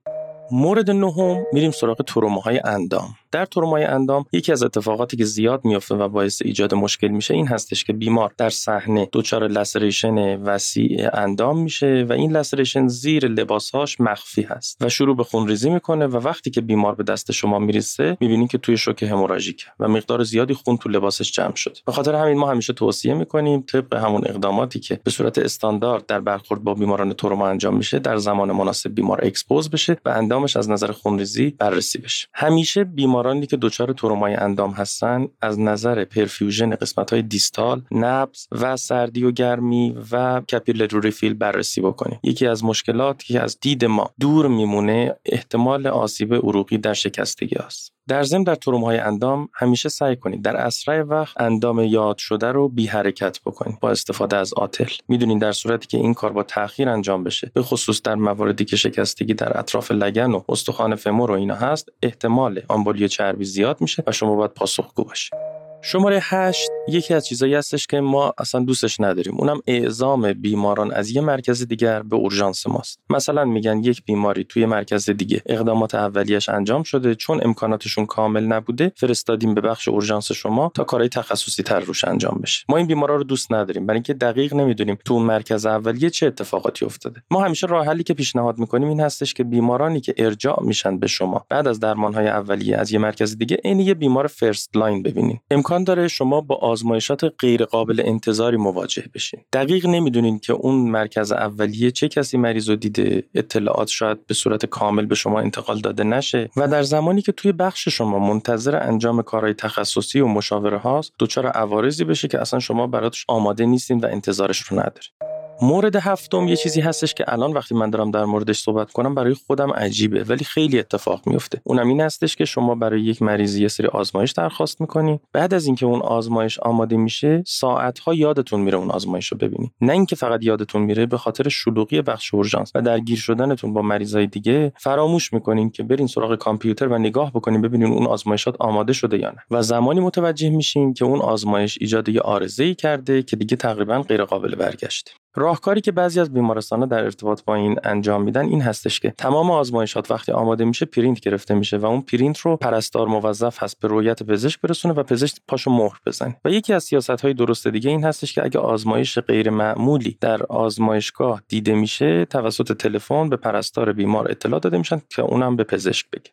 مورد نهم میریم سراغ تروماهای اندام. در ترومای اندام یکی از اتفاقاتی که زیاد میفته و باعث ایجاد مشکل میشه این هستش که بیمار در صحنه دچار laceration وسیع اندام میشه و این laceration زیر لباسهاش مخفی هست و شروع به خونریزی می‌کنه و وقتی که بیمار به دست شما می‌رسه می‌بینید که توی شوک hemorrhagic و مقدار زیادی خون تو لباسش جمع شده. به خاطر همین ما همیشه توصیه می‌کنیم طبق همون اقداماتی که به صورت استاندارد در برخورد با بیماران تروما انجام میشه در زمان مناسب بیمار expose بشه و اندامش از نظر خونریزی بررسی بشه. همیشه بیمار بیمارانی که دچار ترومای اندام هستن از نظر perfusion قسمت های distal نبض و سردی و گرمی و capillary ریفیل بررسی بکنیم. یکی از مشکلاتی که از دید ما دور میمونه احتمال آسیب عروقی در شکستگی است در ضمن در های اندام همیشه سعی کنید در اسرع وقت اندام یاد شده رو بی حرکت بکنید با استفاده از آتل. می‌دونید در صورتی که این کار با تاخیر انجام بشه به خصوص در مواردی که شکستگی در اطراف لگن و استخوان فمور و اینا هست احتمال آمبولی چربی زیاد میشه و شما باید پاسخگو باشید. شماره هشت یکی از چیزایی هستش که ما اصلا دوستش نداریم. اونم اعزام بیماران از یه مرکز دیگر به اورژانس ماست. مثلا میگن یک بیماری توی مرکز دیگه اقدامات اولیش انجام شده. چون امکاناتشون کامل نبوده فرستادیم به بخش اورژانس شما تا کارهای تخصصی تر روش انجام بشه. ما این بیمارا رو دوست نداریم. برای اینکه دقیق نمی‌دونیم تو مرکز اولیه چه اتفاقاتی افتاده. ما همیشه راه حلی که پیشنهاد می‌کنیم این هستش که بیمارانی که ارجاع میشن به شما بعد از درمانهای اولیه از یه مرکز دیگه عین یه بیمار first line ببینین داره شما با آزمایشات غیر قابل انتظاری مواجه بشین. دقیق نمی‌دونین که اون مرکز اولیه چه کسی مریض رو دیده اطلاعات شاید به صورت کامل به شما انتقال داده نشه و در زمانی که توی بخش شما منتظر انجام کارهای تخصصی و مشاوره هاست دچار عوارضی بشه که اصلا شما براش آماده نیستین و انتظارش رو ندارین. مورد هفتم یه چیزی هستش که الان وقتی من دارم در موردش صحبت کنم برای خودم عجیبه ولی خیلی اتفاق میفته. اونم این هستش که شما برای یک مریضی یه سری آزمایش درخواست می‌کنی. بعد از اینکه اون آزمایش آماده میشه ساعتها یادتون میره اون آزمایش رو ببینی. نه اینکه فقط یادتون میره به خاطر شلوغی بخش اورژانس و درگیر شدنتون با مریضای دیگه فراموش می‌کنین که برین سراغ کامپیوتر و نگاه بکنین ببینین اون آزمایشات آماده شده یا نه. و زمانی متوجه میشین که اون آزمایش ایجاد یه عارضه کرده که دیگه تقریبا غیر قابل برگشته. راهکاری که بعضی از بیمارستانها در ارتباط با این انجام میدن این هستش که تمام آزمایشات وقتی آماده میشه پرینت گرفته میشه و اون پرینت رو پرستار موظف هست به رویت پزشک برسونه و پزشک پاشو مهر بزنه. و یکی از سیاست های درست دیگه این هستش که اگه آزمایش غیر معمولی در آزمایشگاه دیده میشه توسط تلفن به پرستار بیمار اطلاع داده میشن که اونم به پزشک بگه.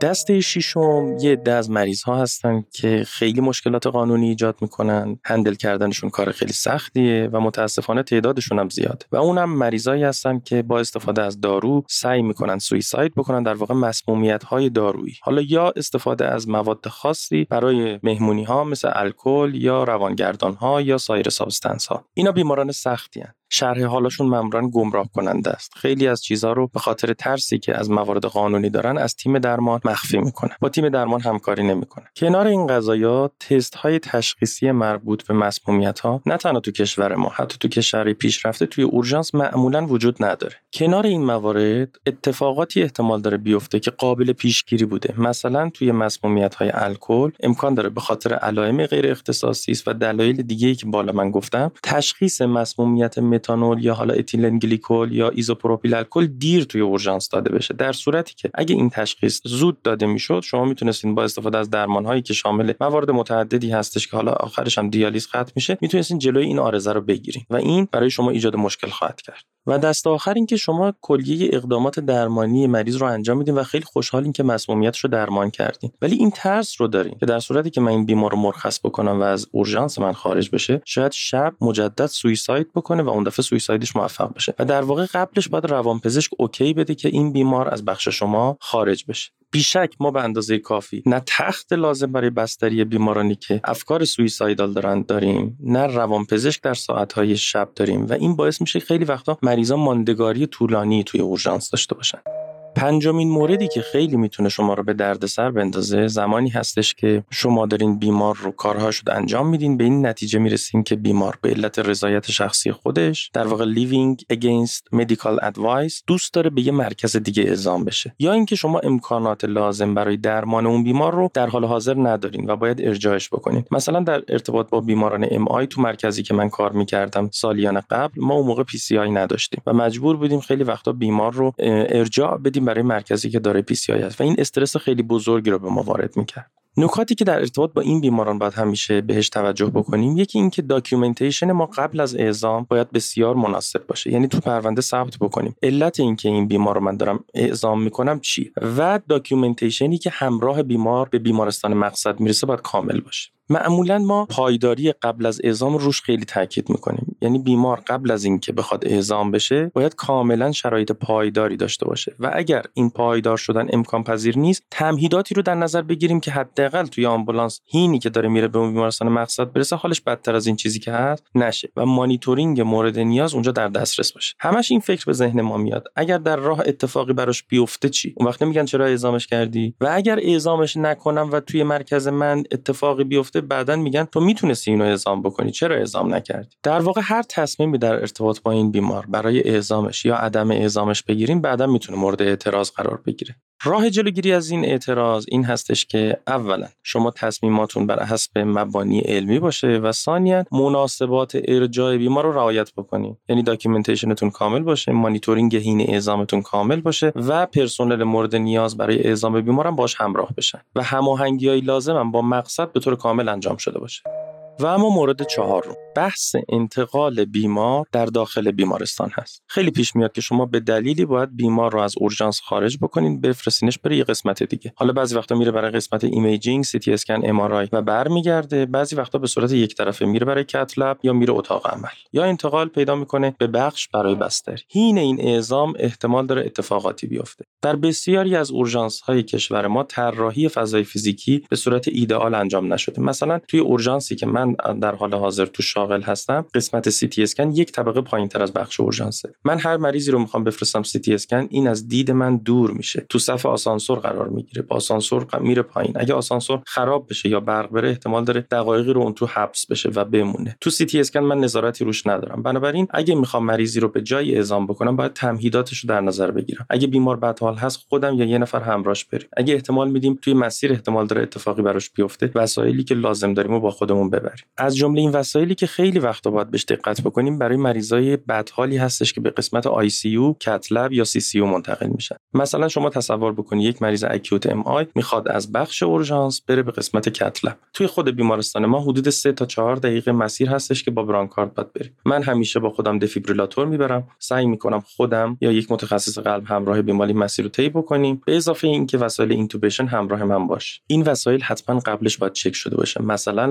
دسته ششم یه عده از مریض ها هستن که خیلی مشکلات قانونی ایجاد می‌کنن. handle کردنشون کار خیلی سختیه و متاسفانه تعدادشون هم زیاد. و اونم مریضایی هستن که با استفاده از دارو سعی می‌کنن suicide بکنن در واقع مسمومیت های دارویی. حالا یا استفاده از مواد خاصی برای مهمونی ها مثل الکل یا روانگردان ها یا سایر substance ها اینا بیماران سختی هن. شرح حالشون معمولا گمراه کننده است. خیلی از چیزها رو به خاطر ترسی که از موارد قانونی دارن از تیم درمان مخفی می‌کنن. با تیم درمان همکاری نمی‌کنن. کنار این قضايا تست های تشخیصی مربوط به مسمومیت ها نه تنها تو کشور ما حتی تو کشور پیشرفته توی اورژانس معمولا وجود نداره. کنار این موارد اتفاقاتی احتمال داره بیفته که قابل پیشگیری بوده. مثلا توی مسمومیت های الکل امکان داره به خاطر علائم غیر اختصاصی است و دلایل دیگه که بالا من گفتم تشخیص مسمومیت متانول یا حالا اتیلن گلیکول یا ایزوپروپیل الکل دیر توی اورژانس داده بشه. در صورتی که اگه این تشخیص زود داده می‌شد شما می‌تونستین با استفاده از درمان هایی که شامل موارد متعددی هستش که حالا آخرش هم دیالیز ختم میشه می‌تونستین جلوی این عارضه رو بگیرین. و این برای شما ایجاد مشکل خواهد کرد. و دست آخر اینکه شما کلیه اقدامات درمانی مریض رو انجام میدین و خیلی خوشحالین که مسمومیتش رو درمان کردین. ولی این ترس رو دارین که در صورتی که من این بیمار رو مرخص بکنم و از اورژانس من خارج بشه شاید شب مجدد suicide بکنه و اون دفعه suicide ش موفق بشه. و در واقع قبلش باید روانپزشک OK بده که این بیمار از بخش شما خارج بشه. بیشک ما به اندازه کافی نه تخت لازم برای بستری بیمارانی که افکار suicidal دارن داریم نه روانپزشک در ساعتهای شب داریم و این باعث میشه خیلی وقتا مریضان ماندگاری طولانی توی اورژانس داشته باشن. پنجمین موردی که خیلی می‌تونه شما رو به دردسر بندازه زمانی هستش که شما دارین بیمار رو کارهاش رو انجام میدین به این نتیجه می‌رسین که بیمار به علت رضایت شخصی خودش در واقع leaving against medical advice دوست داره به یه مرکز دیگه اعزام بشه. یا اینکه شما امکانات لازم برای درمان اون بیمار رو در حال حاضر ندارین و باید ارجاعش بکنین. مثلا در ارتباط با بیماران MI تو مرکزی که من کار می‌کردم سالیان قبل ما اون موقع PCI نداشتیم و مجبور بودیم خیلی وقتا بیمار رو ارجاع بدیم برای مرکزی که داره PCI و این استرس خیلی بزرگی رو به ما وارد می‌کرد. نکاتی که در ارتباط با این بیماران باید همیشه بهش توجه بکنیم یکی اینکه documentation ما قبل از اعزام باید بسیار مناسب باشه. یعنی تو پرونده ثبت بکنیم. علت اینکه این بیمار رو من دارم اعزام می‌کنم چیه و documentation ی که همراه بیمار به بیمارستان مقصد می‌رسه باید کامل باشه. معمولا ما پایداری قبل از اعزام روش خیلی تاکید می‌کنیم. یعنی بیمار قبل از اینکه بخواد اعزام بشه باید کاملا شرایط پایداری داشته باشه. و اگر این پایدار شدن امکان پذیر نیست تمهیداتی رو در نظر بگیریم که حداقل توی آمبولانس حینی که داره میره به اون بیمارستان مقصد برسه حالش بدتر از این چیزی که هست نشه. و مانیتورینگ مورد نیاز اونجا در دسترس باشه. همش این فکر به ذهن ما میاد. اگر در راه اتفاقی براش بیفته چی؟ اون وقت نمیگن چرا اعزامش کردی؟ و اگر اعزامش نکنم و توی مرکز من اتفاقی بیفته بعدا میگن تو می‌تونستی اینو اعزام بکنی چرا اعزام نکردی؟ در واقع هر تصمیمی در ارتباط با این بیمار برای اعزامش یا عدم اعزامش بگیریم بعدا می‌تونه مورد اعتراض قرار بگیره. راه جلوگیری از این اعتراض این هستش که اولا شما تصمیماتون بر حسب مبانی علمی باشه و ثانیا مناسبات ارجاع بیمار رو رعایت بکنید یعنی documentation تون کامل باشه مانیتورینگ حین اعزامتون کامل باشه و پرسنل مورد نیاز برای اعزام بیمار هم باش همراه بشن. و هماهنگی لازم هم با مقصد به طور کامل انجام شده باشه. و اما مورد چهارم بحث انتقال بیمار در داخل بیمارستان هست. خیلی پیش میاد که شما به دلیلی باید بیمار رو از اورژانس خارج بکنین بفرستینش برای یه قسمت دیگه. حالا بعضی وقتا میره برای قسمت imaging سی تی اسکن ام آر آی و برمیگرده. بعضی وقتا به صورت یک طرفه میره برای cath lab یا میره اتاق عمل. یا انتقال پیدا می‌کنه به بخش برای بستری. حین این اعزام احتمال داره اتفاقاتی بیفته. در بسیاری از اورژانس های کشور ما طراحی فضای فیزیکی به صورت ایدئال انجام نشده. مثلا توی اورژانسی که در حال حاضر توش شاغل هستم. قسمت سی تی اسکن یک طبقه پایین تر از بخش اورژانسه. من هر مریضی رو می‌خوام بفرستم سی تی اسکن این از دید من دور میشه. تو صف آسانسور قرار می‌گیره. با آسانسور میره پایین. اگه آسانسور خراب بشه یا برق بره احتمال داره دقایقی رو اون تو حبس بشه و بمونه. تو سی تی اسکن من نظارتی روش ندارم. بنابراین اگه می‌خوام مریضی رو به جایی اعزام بکنم باید تمهیداتش رو در نظر بگیرم. اگه بیمار بدحال هست خودم یا یه نفر همراهش بریم. اگه احتمال میدیم توی مسیر احتمال داره اتفاقی براش بیفته. وسایلی که لازم داریم و با خودمون ببریم. از جمله این وسایلی که خیلی وقتا باید بهش دقت بکنیم برای مریضای بدحالی هستش که به قسمت ICU cath lab یا CCU منتقل میشن. مثلا شما تصور بکنید یک مریض acute MI می‌خواد از بخش اورژانس بره به قسمت cath lab توی خود بیمارستان ما حدود 3 تا 4 دقیقه مسیر هستش که با برانکارد باید بریم. من همیشه با خودم دفیبریلاتور می‌برم. سعی می‌کنم خودم یا یک متخصص قلب همراه بیمار این مسیر رو طی بکنیم. به اضافه اینکه وسایل intubation همراه من باشه این وسایل حتما قبلش باید چک شده باشه. مثلا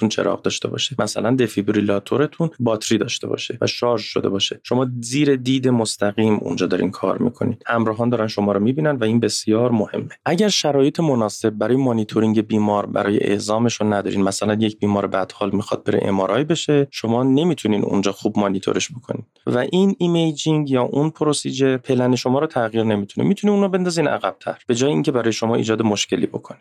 لارنگوسکوپتون چراغ داشته باشه؟ مثلا دفیبریلاتورتون باتری داشته باشه و شارژ شده باشه. شما زیر دید مستقیم اونجا دارین کار می‌کنید. همراهان دارن شما رو می‌بینن و این بسیار مهمه. اگر شرایط مناسب برای مانیتورینگ بیمار برای اعزامش رو ندارین مثلا یک بیمار بدحال می‌خواد بره MRI بشه شما نمی‌تونین اونجا خوب مانیتورش بکنید و این imaging یا اون procedure plan شما رو تغییر نمیده. می‌تونین اون رو بندازین عقبتر. به جای اینکه برای شما ایجاد مشکلی بکنه.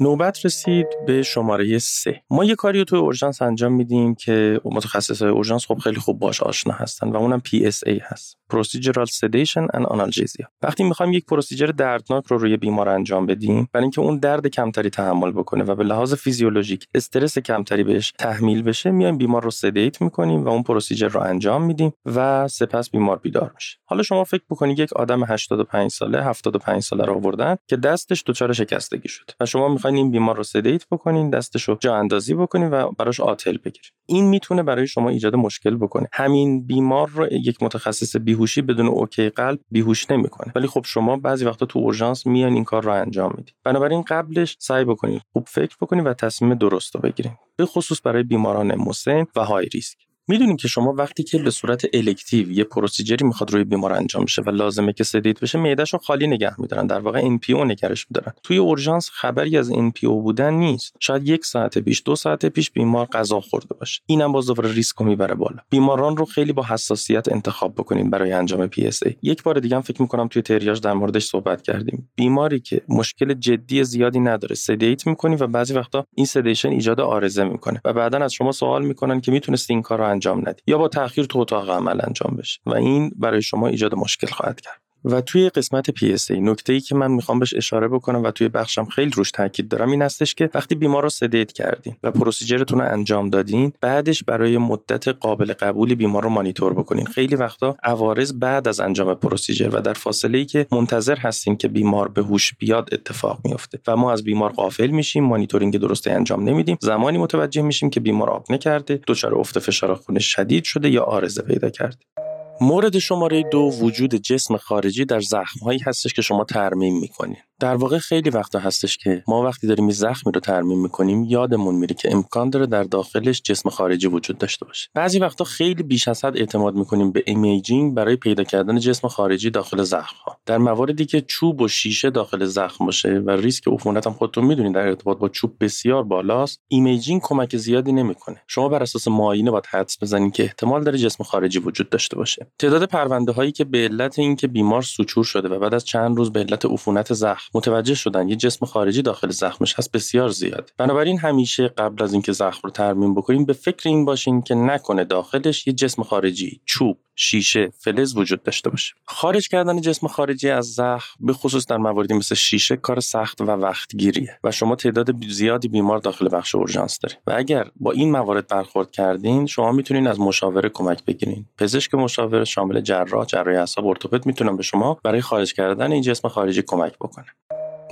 نوبت رسید به شماره سه. ما یه کاری رو توی اورژانس انجام میدیم که متخصص اورژانس خب خیلی خوب باش آشنا هستن و اونم PSA هست. Procedural Sedation and Analgesia. وقتی می‌خوایم یک procedure دردناک رو روی بیمار انجام بدیم برای اینکه اون درد کمتری تحمل بکنه و به لحاظ فیزیولوژیک استرس کمتری بهش تحمیل بشه میایم بیمار رو sedate می‌کنیم و اون procedure رو انجام میدیم و سپس بیمار بیدار میشه. حالا شما فکر بکنید یک آدم 85 ساله 75 ساله رو آوردن که دستش دچار شکستگی شد و شما می‌خواین می‌خواین این بیمار رو sedate بکنین دستش رو جا اندازی بکنین و براش آتل بگیرین. این می‌تونه برای شما ایجاد مشکل بکنه. همین بیمار رو یک متخصص بیهوشی بدون اوکی قلب بیهوش نمی‌کنه. ولی خب شما بعضی وقتا تو اورژانس میان این کار رو انجام می‌دید بنابراین قبلش سعی بکنید خوب فکر بکنید و تصمیم درست رو بگیرید به خصوص برای بیماران مسن و high risk. می‌دونیم که شما وقتی که به صورت elective یه procedure ی می‌خواد روی بیمار انجام بشه و لازمه که sedate بشه معدهشو خالی نگه میدارن. در واقع NPO نگهش میدارن. توی اورژانس خبری از NPO بودن نیست. شاید یک ساعت پیش دو ساعت پیش بیمار غذا خورده باشه. اینم باز دوباره ریسک می‌بره بالا. بیماران رو خیلی با حساسیت انتخاب بکنین برای انجام PSA یک بار دیگه هم فکر می‌کنم توی تریاج در موردش صحبت کردیم. بیماری که مشکل جدی زیادی نداره. sedate می‌کنی و بعضی وقتا این sedation ایجاد عارضه می‌کنه. و بعدا از شما سوال می‌کنن که می‌تونست این کار رو انجام ندی یا با تاخیر تو اتاق عمل انجام بشه. و این برای شما ایجاد مشکل خواهد کرد. و توی قسمت PSA نکته ای که من می‌خوام بهش اشاره بکنم و توی بخشم خیلی روش تاکید دارم این هستش که وقتی بیمار رو sedate کردین و procedure تون رو انجام دادین بعدش برای مدت قابل قبولی بیمار رو مانیتور بکنین. خیلی وقتا عوارض بعد از انجام procedure و در فاصله ای که منتظر هستیم که بیمار به هوش بیاد اتفاق میفته و ما از بیمار غافل میشیم مانیتورینگ درستی انجام نمیدیم. زمانی متوجه میشیم که بیمار آپنه کرده دچار افت فشار خون شدید شده یا عارضه پیدا کرده. مورد شماره دو وجود جسم خارجی در زخم هایی هستش که شما ترمیم می‌کنید در واقع خیلی وقتا هستش که ما وقتی داریم این زخمی رو ترمیم می‌کنیم یادمون میره که امکان داره در داخلش جسم خارجی وجود داشته باشه. بعضی وقتا خیلی بیش از حد اعتماد می‌کنیم به imaging برای پیدا کردن جسم خارجی داخل زخم ها در مواردی که چوب و شیشه داخل زخم باشه و ریسک عفونت هم خودتون می‌دونید در ارتباط با چوب بسیار بالاست imaging کمک زیادی نمی‌کنه. شما بر اساس معاینه باید حدس بزنید که احتمال داره جسم خارجی وجود داشته باشه. تعداد پرونده هایی که به علت اینکه بیمار suture شده و بعد از چند روز به علت عفونت زخم متوجه شدن یه جسم خارجی داخل زخمش هست بسیار زیاد. بنابراین همیشه قبل از اینکه زخم رو ترمیم بکنیم به فکر این باشین که نکنه داخلش یه جسم خارجی چوب شیشه فلز وجود داشته باشه. خارج کردن جسم خارجی از زخم به خصوص در مواردی مثل شیشه کار سخت و وقتگیریه و شما تعداد زیادی بیمار داخل بخش اورژانس دارید و اگر با این موارد برخورد کردین شما می‌تونین از مشاوره کمک بگیرین. پزشک مشاوره شامل جراح جراح اعصاب ارتوپد می‌تونن به شما برای خارج کردن این جسم خارجی کمک بکنه.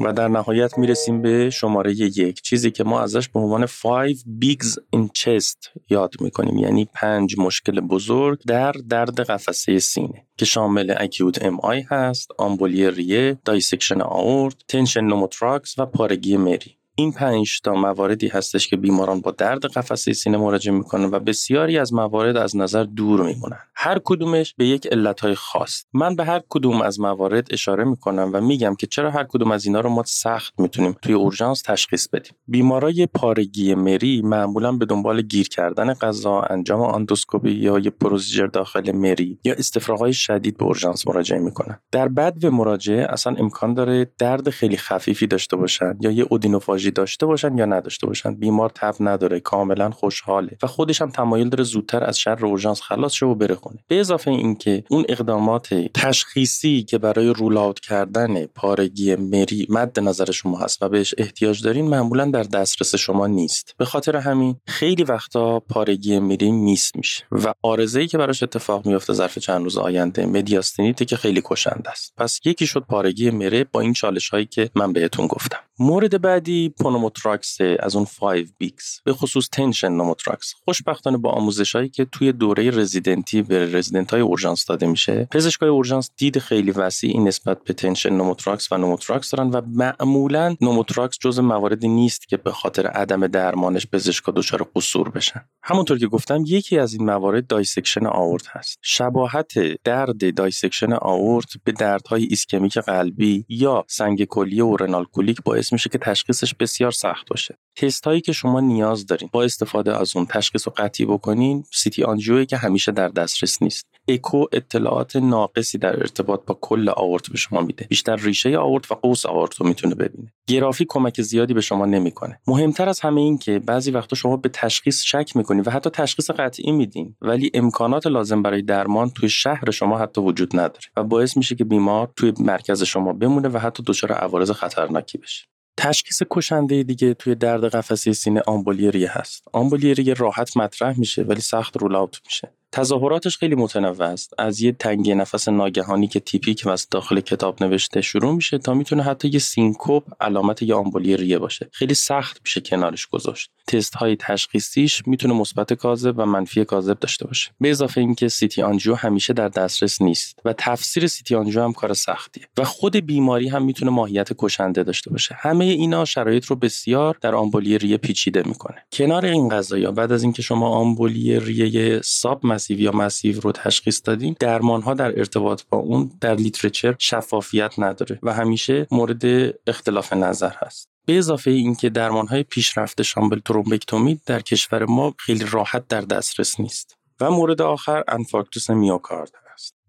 و در نهایت می‌رسیم به شماره یک. چیزی که ما ازش به عنوان 5 bigs in chest یاد می‌کنیم یعنی پنج مشکل بزرگ در درد قفسه سینه که شامل acute MI هست آمبولی ریه dissection آورت tension pneumothorax و پارگی مری. این پنج تا مواردی هستش که بیماران با درد قفسه سینه مراجعه می‌کنن و بسیاری از موارد از نظر دور میمونن. هر کدومش به یک علتهای خاص. من به هر کدوم از موارد اشاره می‌کنم و میگم که چرا هر کدوم از اینا رو ما سخت می‌تونیم توی اورژانس تشخیص بدیم. بیمارای پارگی مری معمولا به دنبال گیر کردن غذا انجام آندوسکوپی یا یه procedure داخل مری یا استفراغهای شدید به اورژانس مراجعه می‌کنن. در بدو مراجعه اصلا امکان داره درد خیلی خفیفی داشته باشن یا یه odynophagia داشته باشن یا نداشته باشن. بیمار تب نداره کاملا خوشحاله و خودش هم تمایل داره زودتر از شر اورژانس خلاص شه و بره خونه. به اضافه اینکه اون اقدامات تشخیصی که برای rule کردن پارگی مری مد نظر شما هست و بهش احتیاج دارین معمولا در دسترس شما نیست. به خاطر همین خیلی وقتا پارگی مری miss میشه و عارضه‌ای که براش اتفاق میفته ظرف چند روز آینده mediastinitis ه که خیلی کشنده است. پس یکی شد پارگی مری با این چالش هایی که من بهتون گفتم. مورد بعدی pneumothorax از اون 5 bigs به خصوص tension pneumothorax. خوشبختانه با آموزش هایی که توی دوره رزیدنتی به رزیدنت های اورژانس داده میشه. پزشکای اورژانس دید خیلی وسیعی نسبت به tension pneumothorax و pneumothorax دارن و معمولا pneumothorax جز مواردی نیست که به خاطر عدم درمانش پزشکا دچار قصور بشن. همونطور که گفتم یکی از این موارد dissection آورت هست. شباهت درد dissection آورت به دردهای ایسکمیک قلبی یا سنگ کلیه و renal colic باعث میشه که تشخیصش بسیار سخت باشه. تست هایی که شما نیاز دارین با استفاده از اون تشخیص رو قطعی بکنین CT angio ی که همیشه در دسترس نیست. اکو اطلاعات ناقصی در ارتباط با کل آورت به شما میده. بیشتر ریشه آورت و قوس آورت رو می‌تونه ببینه. گرافی کمک زیادی به شما نمی‌کنه. مهمتر از همه این که بعضی وقتا شما به تشخیص شک می‌کنید و حتی تشخیص قطعی میدین ولی امکانات لازم برای درمان توی شهر شما حتی وجود نداره و باعث میشه که بیمار توی مرکز شما بمونه و حتی دچار عوارض خطرناکی بشه. تشخیص کشنده دیگه توی درد قفسه سینه آمبولی ریه هست. آمبولی ریه راحت مطرح میشه ولی سخت rule میشه. تظاهراتش خیلی متنوع است. از یه تنگی نفس ناگهانی که typical و داخل کتاب نوشته شروع میشه تا می‌تونه حتی یه syncope علامت یه آمبولی ریه باشه. خیلی سخت میشه کنارش گذاشت. تست های تشخیصیش می‌تونه مثبت کاذب و منفی کاذب داشته باشه. به اضافه اینکه CT angio همیشه در دسترس نیست و تفسیر CT angio هم کار سختیه. و خود بیماری هم می‌تونه ماهیت کشنده داشته باشه. همه اینا شرایط رو بسیار در آمبولی ریه پیچیده می‌کنه. کنار این قضایا بعد از اینکه شما آمبولی ریه submassive یا massive رو تشخیص دادین درمان ها در ارتباط با اون در literature شفافیت نداره و همیشه مورد اختلاف نظر هست. به اضافه اینکه درمان های پیشرفته شامل thrombectomy در کشور ما خیلی راحت در دسترس نیست. و مورد آخر انفارکتوس میوکارد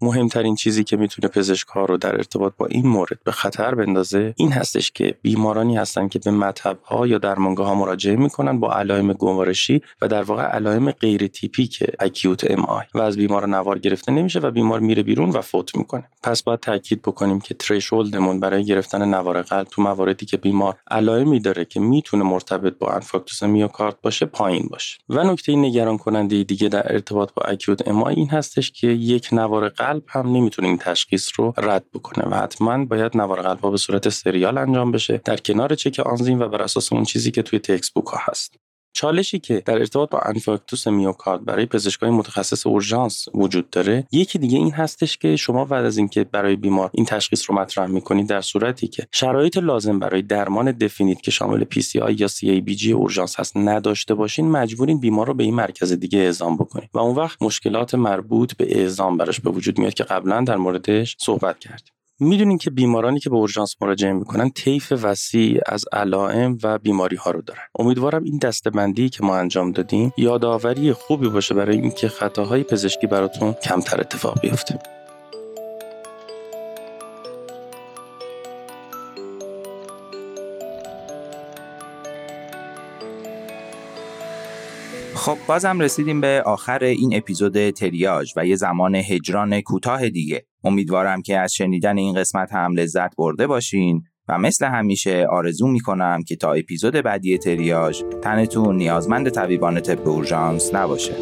مهمترین چیزی که می‌تونه پزشک ها رو در ارتباط با این مورد به خطر بندازه این هستش که بیمارانی هستن که به مطب ها یا درمانگاه ها مراجعه می‌کنن با علائم گوارشی و در واقع علائم غیر تیپیک acute MI و از بیمار نوار گرفته نمیشه و بیمار میره بیرون و فوت می‌کنه. پس باید تاکید بکنیم که threshold مون برای گرفتن نوار قلب تو مواردی که بیمار علائمی داره که می‌تونه مرتبط با انفارکتوس میوکارد باشه پایین باشه. و نکته نگران کننده دیگه در ارتباط با acute MI این هستش که یک نوار قلب هم نمی‌تونه این تشخیص رو رد بکنه و حتما باید نوار قلب به صورت سریال انجام بشه در کنار چک آنزیم و بر اساس اون چیزی که توی textbook ها هست. چالشی که در ارتباط با انفارکتوس میوکارد برای پزشکای متخصص اورژانس وجود داره یکی دیگه این هستش که شما بعد از اینکه برای بیمار این تشخیص رو مطرح می‌کنید در صورتی که شرایط لازم برای درمان definite که شامل PCI یا CABG اورژانس هست نداشته باشین مجبورین بیمار رو به این مرکز دیگه اعزام بکنید و اون وقت مشکلات مربوط به اعزام براش به وجود میاد که قبلا در موردش صحبت کردیم. می‌دونین که بیمارانی که به اورژانس مراجعه می‌کنن طیف وسیع از علائم و بیماری ها رو دارن. امیدوارم این دسته‌بندی که ما انجام دادیم یادآوری خوبی باشه برای اینکه خطاهای پزشکی براتون کمتر اتفاق بیفته. خب بازم رسیدیم به آخر این اپیزود تریاج و یه زمان هجران کوتاه دیگه. امیدوارم که از شنیدن این قسمت هم لذت برده باشین و مثل همیشه آرزو می‌کنم که تا اپیزود بعدی تریاج تنتون نیازمند طبیبان طب اورژانس نباشه.